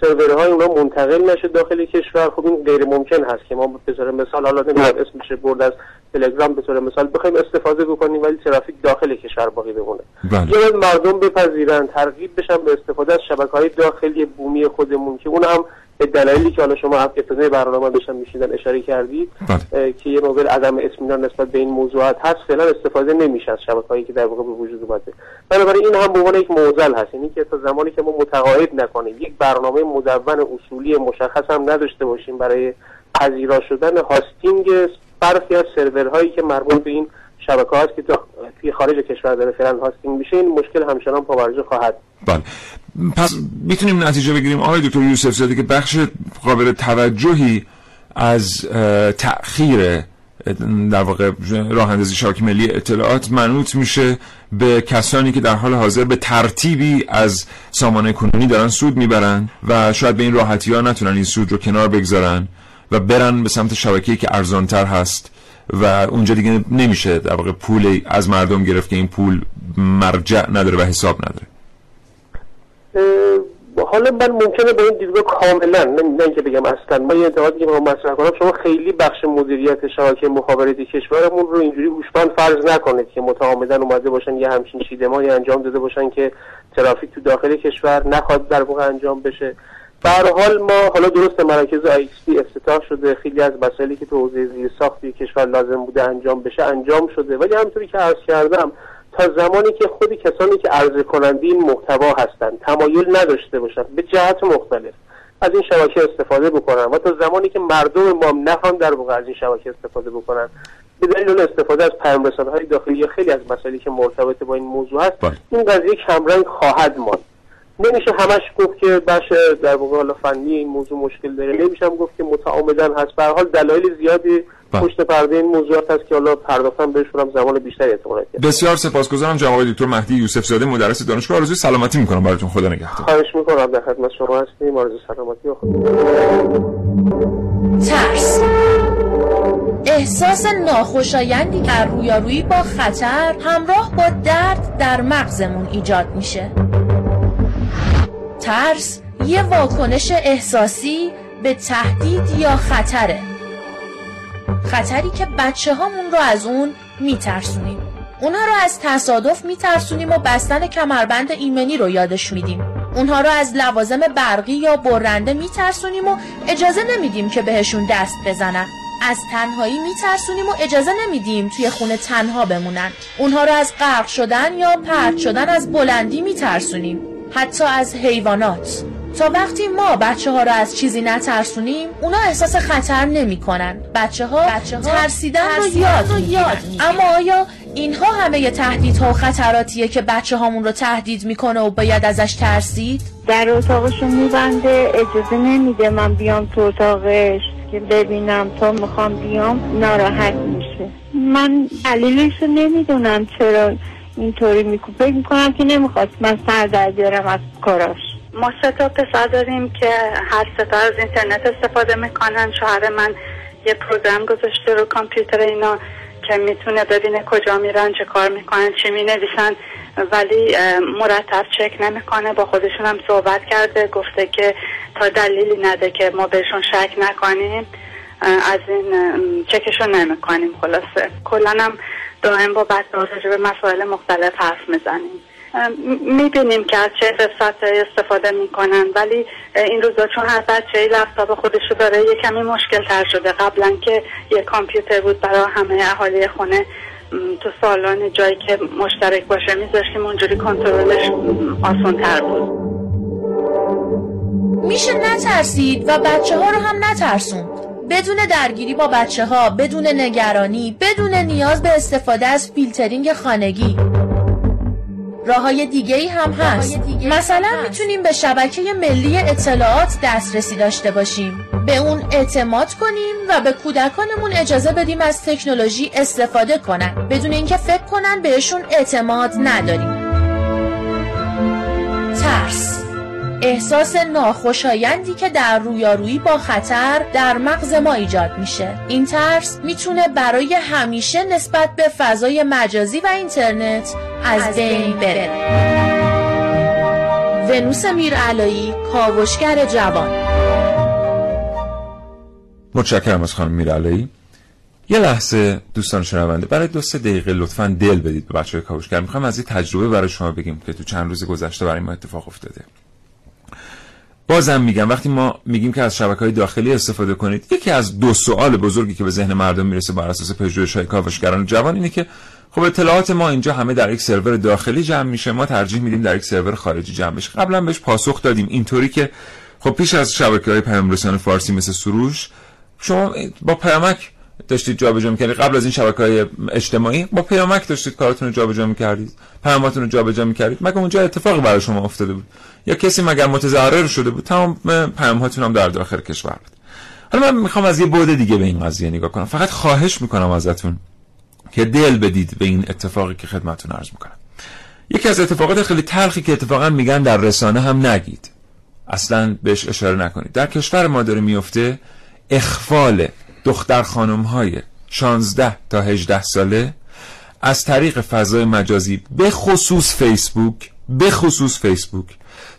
سرورهای اونا منتقل نشه داخل کشور خب این غیر ممکن هست که ما به طور مثال حالا نمی‌دونم اسمش برد از تلگرام به طور مثال بخوایم استفاده بکنیم ولی ترافیک داخل کشور باقی بمونه. بله. مردم بپذیرن ترغیب بشن به استفاده از شبکه های داخلی بومی خودمون که اون هم به دلایلی که حالا شما ابتدای برنامه داشتن میشیدن اشاره کردید بله. که یه نوبل عدم اطمینان نسبت به این موضوعات هست فعلا استفاده نمیشه از شبکه‌ای که در واقع به وجود اومده بنابراین این هم به عنوان یک معضل هست یعنی که تا زمانی که ما متقاعد نکنیم یک برنامه مدون اصولی مشخص هم نداشته باشیم برای پذیرا شدن hosting برخی از سرورهایی که مربوط به این شبکه هاست که توی خارج کشور داره فعلا hosting میشه این مشکل همچنان پابرجا خواهد. بله. پس می‌تونیم نتیجه بگیریم. آقای دکتر یوسف زاده که بخش قابل توجهی از تأخیر در واقع راه اندازی شبکه ملی اطلاعات منوط میشه به کسانی که در حال حاضر به ترتیبی از سامانه کنونی دارن سود می‌برن و شاید به این راحتی ها نتونن این سود رو کنار بگذارن و برن به سمت شبکه‌ای که ارزانتر هست. و اونجا دیگه نمیشه در واقع پول از مردم گرفت که این پول مرجع نداره و حساب نداره. حالا من ممکنه به این دیدگاه کاملا نه اینکه بگم اصلا ما یه انتقادی که ما مطرح کنم شما خیلی بخش مدیریت شبکه مخابراتی کشورمون رو اینجوری هوشمند فرض نکنید که متعامدن اومده باشن یه همچین چیدمانی انجام داده باشن که ترافیک تو داخل کشور نخواد در واقع انجام بشه. به حال ما حالا درست مراکز پی افتتاح شده خیلی از مسائلی که تو حوزه زیر ساختی کشور لازم بوده انجام بشه انجام شده. ولی همونطوری که عرض کردم تا زمانی که خودی کسانی که عرضه کننده این محتوا هستند تمایل نداشته باشند به جهت مختلف از این شبکه استفاده بکنن. و تا زمانی که مردم ما نخوان در واقع از این شبکه استفاده بکنن به دلیل اون استفاده از پیام های داخلی خیلی از مسائلی که مرتبط با این موضوع هست بله. این قضیه کمرنگ خواهد ماند. نمیشه همش گفت که بخش در واقع حالا فنی این موضوع مشکل داره. نمیشه هم گفت که متعامدن هست. به حال دلایل زیادی بله. پشت پرده این موضوعات هست که حالا پرداختن بهشون هم زمان بیشتری احتمال بسیار سپاسگزارم جناب دکتر مهدی یوسف زاده مدرس دانشگاه آرزوی سلامتی می‌کنم براتون. خدا نگهدار. خواهش می‌کنم. در خدمت شما هستیم. آرزوی سلامتی و خدا ترس. احساس ناخوشایندی که رویارویی با خطر همراه با درد در مغزمون ایجاد میشه. ترس یه واکنش احساسی به تهدید یا خطره. خطری که بچه هامون رو از اون میترسونیم. اونها رو از تصادف میترسونیم و بستن کمربند ایمنی رو یادش میدیم. اونها رو از لوازم برقی یا برنده میترسونیم و اجازه نمیدیم که بهشون دست بزنن. از تنهایی میترسونیم و اجازه نمیدیم توی خونه تنها بمونن. اونها رو از غرق شدن یا پرت شدن از بلندی میترسونیم. حتی از حیوانات. تا وقتی ما بچه ها رو از چیزی نترسونیم اونا احساس خطر نمی کنن بچه ها, بچه ها ترسیدن رو یاد, رو یاد اما آیا اینها همه تهدیدها و خطراتیه که بچه هامون رو تهدید می‌کنه و باید ازش ترسید؟ در اتاقشون میبنده اجازه نمیده من بیام تو اتاقش که ببینم تا می‌خوام بیام ناراحت میشه. من دلیلش رو نمی‌دونم چرا اینطوری می‌کنم فکر می‌کنم که نمی‌خواست من سر در بیارم از کاراش. ما سه تا پسر داریم که هر سه از اینترنت استفاده می‌کنن. شوهر من یه پروگرام گذاشته رو کامپیوتر اینا که می‌تونه ببینه کجا میرن چه کار می‌کنن چی می‌نویسن. ولی مرتب چک نمی‌کنه. با خودشون هم صحبت کرده. گفته که تا دلیلی نده که ما بهشون شک نکنیم. از این چکشون نمی‌کنیم. خلاصه. کلا هم دائم با بچه به مسائل مختلف حرف می‌زنیم. می‌بینیم که از چه وبسایت استفاده می‌کنن ولی این روزا چون هر بچه لپتاپ خودشو داره یه کمی مشکل تر شده. قبلا که یه کامپیوتر بود برای همه اهالی خونه تو سالن جایی که مشترک باشه میذاشتیم اونجوری کنترلش آسان تر بود. میشه نترسید و بچه ها رو هم نترسوند. بدون درگیری با بچه ها بدون نگرانی بدون نیاز به استفاده از فیلترینگ خانگی. راه های دیگه ای هم هست. مثلا می‌تونیم به شبکه ملی اطلاعات دسترسی داشته باشیم. به اون اعتماد کنیم و به کودکانمون اجازه بدیم از تکنولوژی استفاده کنن. بدون اینکه فکر کنن بهشون اعتماد نداریم. ترس. احساس ناخوشایندی که در رویارویی با خطر در مغز ما ایجاد میشه. این ترس می‌تونه برای همیشه نسبت به فضای مجازی و اینترنت از بین بره. ونوس میرعلایی کاوشگر جوان. متشکرم از خانم میرعلایی. یه لحظه دوستان شنونده برای دو سه دقیقه لطفا دل بدید به بچه های کاوشگر. می‌خوام از این تجربه برای شما بگیم که تو چند روز گذشته برای ما اتفاق افتاده. بازم میگم وقتی ما میگیم که از شبکه های داخلی استفاده کنید یکی از دو سوال بزرگی که به ذهن مردم می‌رسه بر اساس پژوهش های کاوشگران جوان اینه که خب اطلاعات ما اینجا همه در یک سرور داخلی جمع میشه ما ترجیح میدیم در یک سرور خارجی جمع بشه. قبلا بهش پاسخ دادیم اینطوری که خب پیش از شبکه های پیام فارسی مثل سروش شما با پیامک داشتید جابجا می‌کردید؟ قبل از این شبکه های اجتماعی؟ با پیامک داشتید کارتون رو جابجا می‌کردید؟ پیاماتون رو جابجا می‌کردید؟ مگه اونجا اتفاقی برای شما افتاده بود؟ یا کسی مگر متضرر شده بود؟ تمام پیام هاتون هم در داخل کشور بود. حالا من می‌خوام از یه بعد دیگه به این قضیه نگاه کنم. فقط خواهش می‌کنم ازتون که دل بدید به این اتفاقی که خدمتتون عرض می‌کنم. یکی از اتفاقات خیلی تلخی که اتفاقا میگن در رسانه هم نگید. اصلا بهش اشاره نکنید. در کشور ما داره میفته اخفال دختر خانم های 16 تا 18 ساله از طریق فضای مجازی به خصوص فیسبوک به خصوص فیسبوک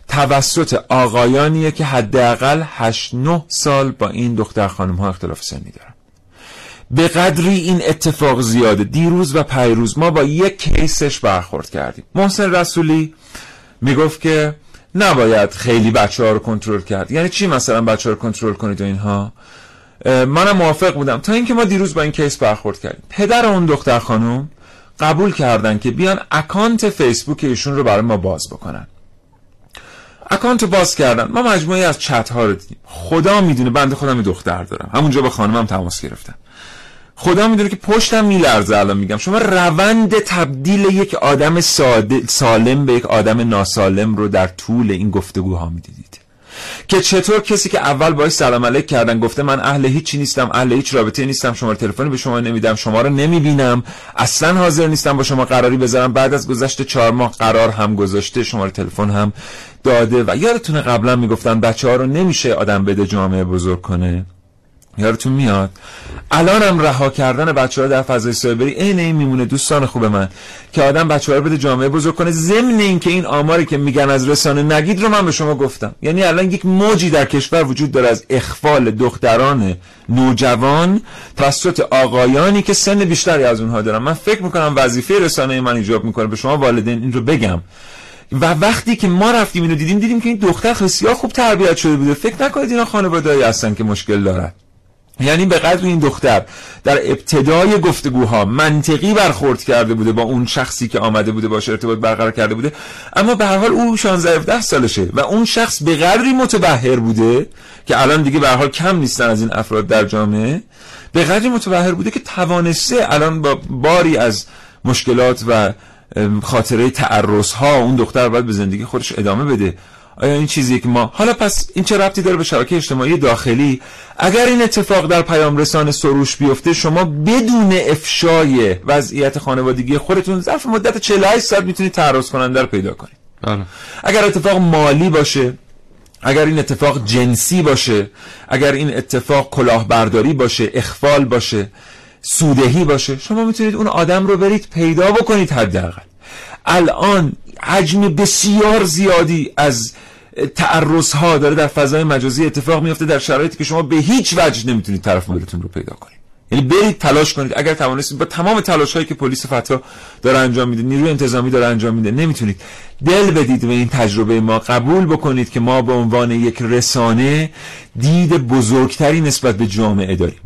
توسط آقایانیه که حداقل 8 9 سال با این دختر خانم ها اختلاف سنی دارن. به قدری این اتفاق زیاده. دیروز و پیروز ما با یک کیسش برخورد کردیم. محسن رسولی می‌گفت که نباید خیلی بچه ها رو کنترل کرد. یعنی چی مثلا بچه ها رو کنترل کنید و اینها؟ منم موافق بودم. تا اینکه ما دیروز با این case برخورد کردیم. پدر اون دختر خانم قبول کردن که بیان اکانت فیسبوک ایشون رو برای ما باز بکنن. اکانت رو باز کردن. ما مجموعه‌ای از چت ها رو دیدیم. خدا می‌دونه بنده خودم دختر دارم. همونجا با خانمم تماس گرفتم خدا می‌دونه که پشتم میلرزه الان میگم. شما روند تبدیل یک آدم سالم به یک آدم ناسالم رو در طول این گفتگوها می‌دیدید. که چطور کسی که اول باید سلام علیک کردن گفته من اهل هیچی نیستم اهل هیچ رابطه نیستم شما تلفنی به شما نمیدم شما رو نمی‌بینم اصلا حاضر نیستم با شما قراری بذارم. بعد از گذشت چهار ماه قرار هم گذاشته شما تلفن هم داده و یادتونه قبلا می‌گفتن بچه ها رو نمیشه آدم بده جامعه بزرگ کنه. یادتون میاد؟ الانم رها کردن بچه ها در فضای سایبری عین این میمونه دوستان خوب من که آدم بچه ها رو بده جامعه بزرگ کنه. ضمن این که این آماری که میگن از رسانه نگید رو من به شما گفتم. یعنی الان یک موجی در کشور وجود داره از اخفال دختران نوجوان توسط آقایانی که سن بیشتری از اونها دارن. من فکر می‌کنم وظیفه رسانه من ایجاب می‌کنه. به شما والدین این رو بگم. و وقتی که ما رفتیم اینو دیدیم دیدیم که این دختر بسیار خوب تربیت شده بوده. فکر نکنید اینا خانواده‌ای هستن که مشکل دارن. یعنی به قدر این دختر در ابتدای گفتگوها منطقی برخورد کرده بوده با اون شخصی که آمده بوده باشه ارتباط برقرار کرده بوده اما به هر حال او 16 17 سالشه و اون شخص به قدری متبهر بوده که الان دیگه به هر حال کم نیستن از این افراد در جامعه به قدری متبهر بوده که توانسته الان با باری از مشکلات و خاطره تعرض ها اون دختر باید به زندگی خودش ادامه بده. آیا این چیزی که ما حالا پس این چه ربطی داره به شبکه اجتماعی داخلی؟ اگر این اتفاق در پیام رسان سروش بیفته شما بدون افشای وضعیت خانوادگی خودتون ظرف مدت 48 ساعت می‌تونید تعرض کننده رو پیدا کنید. بله. اگر اتفاق مالی باشه اگر این اتفاق جنسی باشه اگر این اتفاق کلاهبرداری باشه اخفال باشه سودهی باشه شما می‌تونید اون آدم رو برید پیدا بکنید حداقل. الان حجم بسیار زیادی از تعرض ها داره در فضای مجازی اتفاق میفته در شرایطی که شما به هیچ وجه نمی‌تونید طرف مقابلتون رو پیدا کنید. یعنی برید تلاش کنید. اگر توانستید با تمام تلاش هایی که پلیس فتا داره انجام میده نیروی انتظامی داره انجام میده نمی‌تونید دل بدید به این تجربه ما. قبول بکنید که ما به عنوان یک رسانه دید بزرگتری نسبت به جامعه داریم.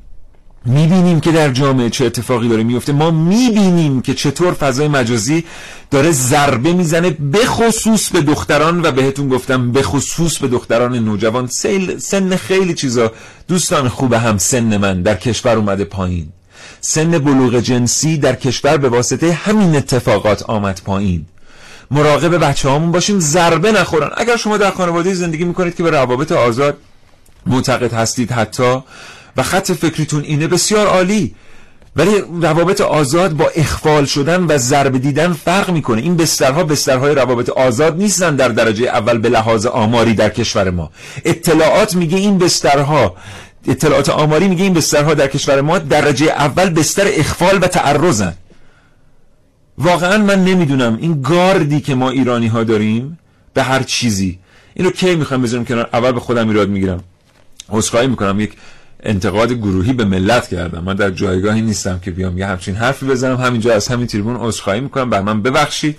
می‌بینیم که در جامعه چه اتفاقی داره میفته ما می‌بینیم که چطور فضای مجازی داره ضربه می‌زنه به خصوص به دختران و بهتون گفتم به خصوص به دختران نوجوان. سیل سن خیلی چیزا. دوستان خوب هم سن من در کشور اومده پایین. سن بلوغ جنسی در کشور به واسطه همین اتفاقات آمد پایین. مراقب بچه هامون باشیم ضربه نخورن. اگر شما در خانواده زندگی می‌کنید که به روابط آزاد معتقد هستید حتی و خط فکریتون اینه بسیار عالی. ولی روابط آزاد با اخفال شدن و ضربه دیدن فرق می‌کنه. این بسترها بسترهای روابط آزاد نیستن در درجه اول به لحاظ آماری در کشور ما. اطلاعات میگه این بسترها اطلاعات آماری میگه این بسترها در کشور ما درجه اول بستر اخفال و تعرضن. واقعا من نمی‌دونم این گاردی که ما ایرانی ها داریم به هر چیزی. اینو کی می‌خوام بذارم کنار؟ اول به خودم ایراد می‌گیرم. عذرخواهی می‌کنم. یک انتقاد گروهی به ملت کردم. من در جایگاهی نیستم که بیام یه همچین حرفی بزنم. همینجا از همین تریبون عذرخواهی می‌کنم. بر من ببخشید.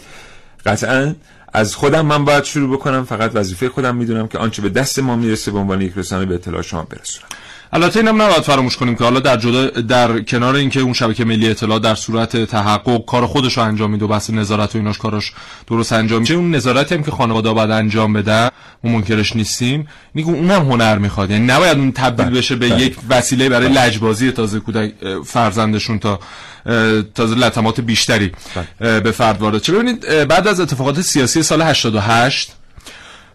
قطعا از خودم من باید شروع بکنم. فقط وظیفه خودم می‌دونم که آنچه به دست ما می‌رسه به عنوان یک رسانه به اطلاع شما برسونم. البته اینم نباید فراموش کنیم که حالا در جدا در کنار اینکه اون شبکه ملی اطلاع در صورت تحقق کار خودش رو انجام میده و بحث نظارت و ایناش کاراش درست انجام میشه اون نظارتی هم که خانواده باید انجام بده ما منکرش نیستیم میگم اونم هنر می‌خواد یعنی نباید اون تبدیل بله. بشه به بله. یک وسیله برای لجبازی تازه کودک فرزندشون تا تازه لطمات بیشتری اه، به فرد وارد چه ببینید بعد از اتفاقات سیاسی سال 88 اه،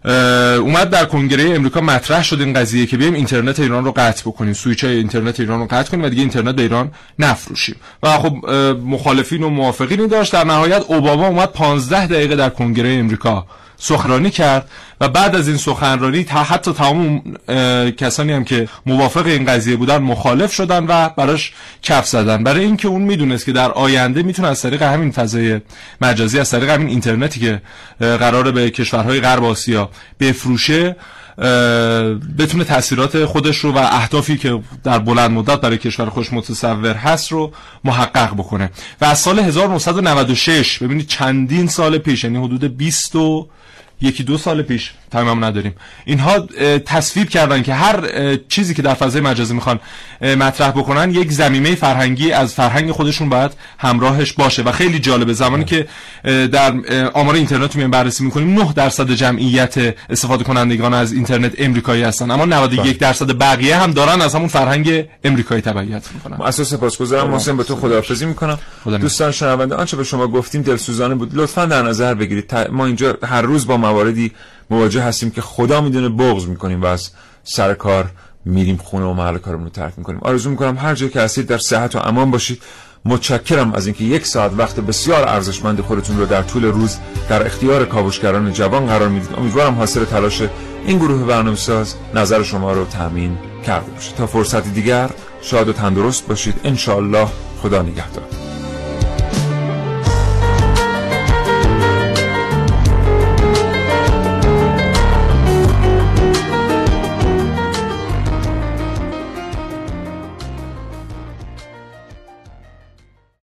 اومد در کنگره امریکا مطرح شد این قضیه که بیایم اینترنت ایران رو قطع بکنیم سویچ های اینترنت ایران رو قطع کنیم و دیگه اینترنت به ایران نفروشیم. و خب مخالفین و موافقینی داشت. در نهایت اوباما اومد 15 دقیقه در کنگره امریکا سخنرانی کرد و بعد از این سخنرانی تا حتی تمام کسانی هم که موافق این قضیه بودن مخالف شدن و براش کف زدن. برای اینکه اون می‌دونست که در آینده می‌تونه از طریق همین فضای مجازی از طریق همین اینترنتی که قراره به کشورهای غرب آسیا بفروشه بتونه تاثیرات خودش رو و اهدافی که در بلند مدت برای کشور خودش متصور هست رو محقق بکنه. و از سال 1996 ببینید چندین سال پیش یعنی حدود 20 و یکی دو سال پیش. تمام نداریم. اینها تصویب کردن که هر چیزی که در فضای مجازی می‌خوان مطرح بکنن یک زمینه فرهنگی از فرهنگ خودشون باید همراهش باشه. و خیلی جالبه زمانی که در آمار اینترنت رو بررسی می‌کنیم 9 درصد جمعیت استفاده کنندگان از اینترنت امریکایی هستن. اما 91 درصد بقیه هم دارن از همون فرهنگ امریکایی تبعیت می‌کنن. اساس سپاسگزارم محسن به تو خداحافظی می‌کنم. خدا دوستان شنونده آنچه به شما گفتیم دلسوزانه بود. لطفا در نظر بگیرید. ما اینجا هر روز با مواردی مواجه هستیم که خدا می‌دونه بغض می‌کنیم و از سر کار میریم خونه و محل کارمون رو ترک می‌کنیم. آرزو می‌کنم هر جای که هستید در صحت و امان باشید. متشکرم از اینکه یک ساعت وقت بسیار ارزشمند خودتون رو در طول روز در اختیار کاوشگران جوان قرار می‌دید. امیدوارم حاصل تلاش این گروه برنامه‌ساز نظر شما رو تامین کرده باشه تا فرصتی دیگر شاد و تندرست باشید. ان الله خدا نگهدار.